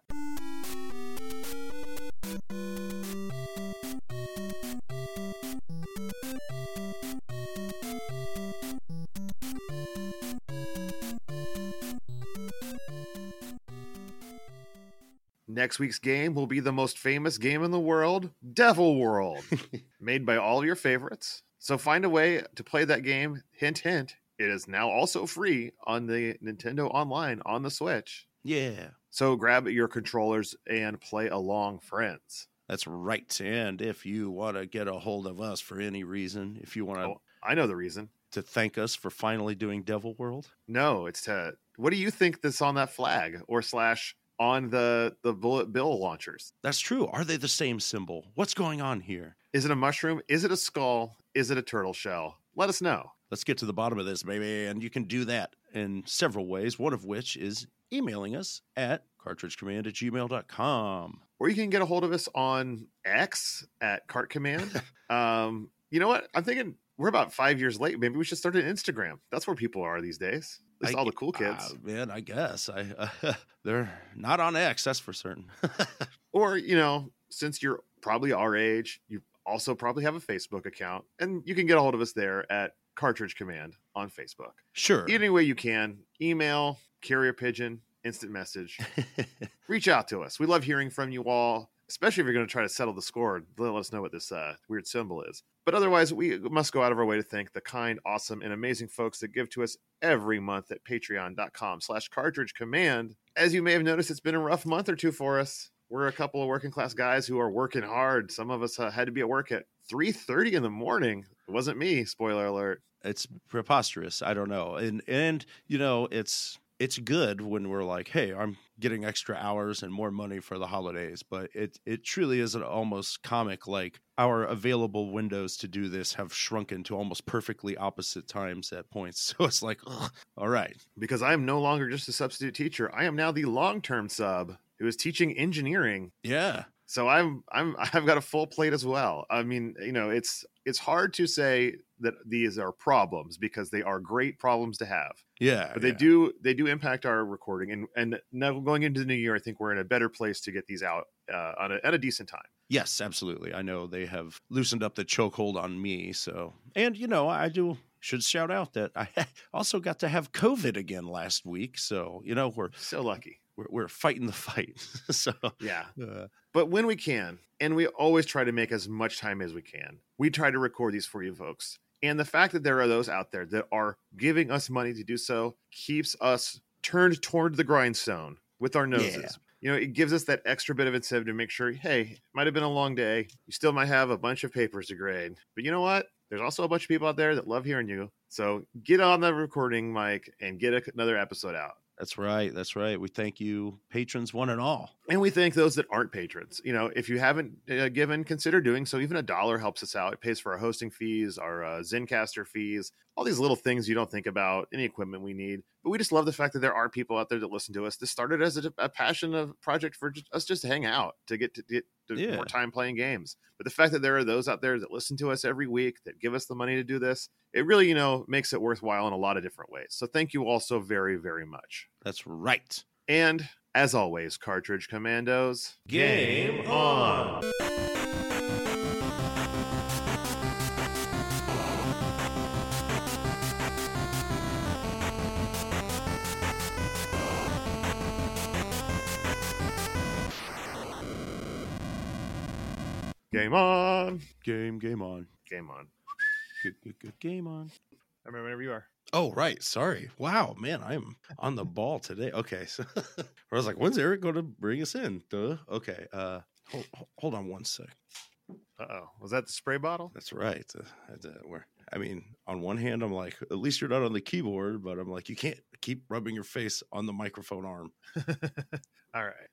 Next week's game will be the most famous game in the world, Devil World, made by all your favorites. So find a way to play that game. Hint, hint. It is now also free on the Nintendo Online on the Switch. Yeah. So grab your controllers and play along, friends. That's right. And if you want to get a hold of us for any reason, if you want to. Oh, I know the reason. To thank us for finally doing Devil World? No, it's to. What do you think that's on that flag or slash on the the bullet bill launchers. That's true. Are they the same symbol? What's going on here? Is it a mushroom? Is it a skull? Is it a turtle shell? Let us know. Let's get to the bottom of this, baby. And you can do that in several ways, one of which is emailing us at cartridgecommand at gmail.com. Or you can get a hold of us on X at Cart Command. um, you know what? I'm thinking we're about five years late. Maybe we should start an Instagram. That's where people are these days. At least I, all the cool kids. Uh, man, I guess I uh, they're not on X. That's for certain. or you know, since you're probably our age, you also probably have a Facebook account, and you can get a hold of us there at Cartridge Command on Facebook. Sure. Any way you can, email, carrier pigeon, instant message. Reach out to us. We love hearing from you all especially if you're going to try to settle the score, let us know what this uh, weird symbol is. But otherwise, we must go out of our way to thank the kind, awesome, and amazing folks that give to us every month at patreon.com slash cartridge command. As you may have noticed, it's been a rough month or two for us. We're a couple of working class guys who are working hard. Some of us uh, had to be at work at 3.30 in the morning. It wasn't me, spoiler alert. It's preposterous. I don't know. And, and you know, it's it's good when we're like, hey, I'm getting extra hours and more money for the holidays, but it it truly is an almost comic like our available windows to do this have shrunken to almost perfectly opposite times at points. So it's like, ugh, all right. Because I am no longer just a substitute teacher. I am now the long-term sub who is teaching engineering. Yeah. So I'm I'm I've got a full plate as well. I mean, you know, it's it's hard to say that these are problems because they are great problems to have. Yeah, but they yeah. do they do impact our recording, and and now going into the new year, I think we're in a better place to get these out uh, on a, at a decent time. Yes, absolutely. I know they have loosened up the chokehold on me. So, and you know, I do should shout out that I also got to have COVID again last week. So, you know, we're so lucky. We're, we're fighting the fight. so, yeah. Uh, but when we can, and we always try to make as much time as we can, we try to record these for you folks. And the fact that there are those out there that are giving us money to do so keeps us turned toward the grindstone with our noses. Yeah. You know, it gives us that extra bit of incentive to make sure, hey, it might have been a long day. You still might have a bunch of papers to grade. But you know what? There's also a bunch of people out there that love hearing you. So get on the recording mic and get another episode out. That's right. That's right. We thank you, patrons, one and all. And we thank those that aren't patrons. You know, if you haven't uh, given, consider doing so. Even a dollar helps us out. It pays for our hosting fees, our uh, Zencastr fees, all these little things you don't think about, any equipment we need. But we just love the fact that there are people out there that listen to us. This started as a, a passion of project for just, us just to hang out, to get to get yeah. more time playing games. But the fact that there are those out there that listen to us every week, that give us the money to do this, it really, you know, makes it worthwhile in a lot of different ways. So thank you all so very, very much. That's right. And as always, Cartridge Commandos, game on. Game on. Game, game on. Game on. Good, good, good. Game on. I remember whenever you are. Oh, right. Sorry. Wow, man, I'm on the ball today. Okay. So I was like, when's Eric going to bring us in? Duh. Okay. Uh, hold, hold on one sec. Uh oh. Was that the spray bottle? That's right. Uh, I had where I mean, on one hand, I'm like, at least you're not on the keyboard, but I'm like, you can't keep rubbing your face on the microphone arm. All right.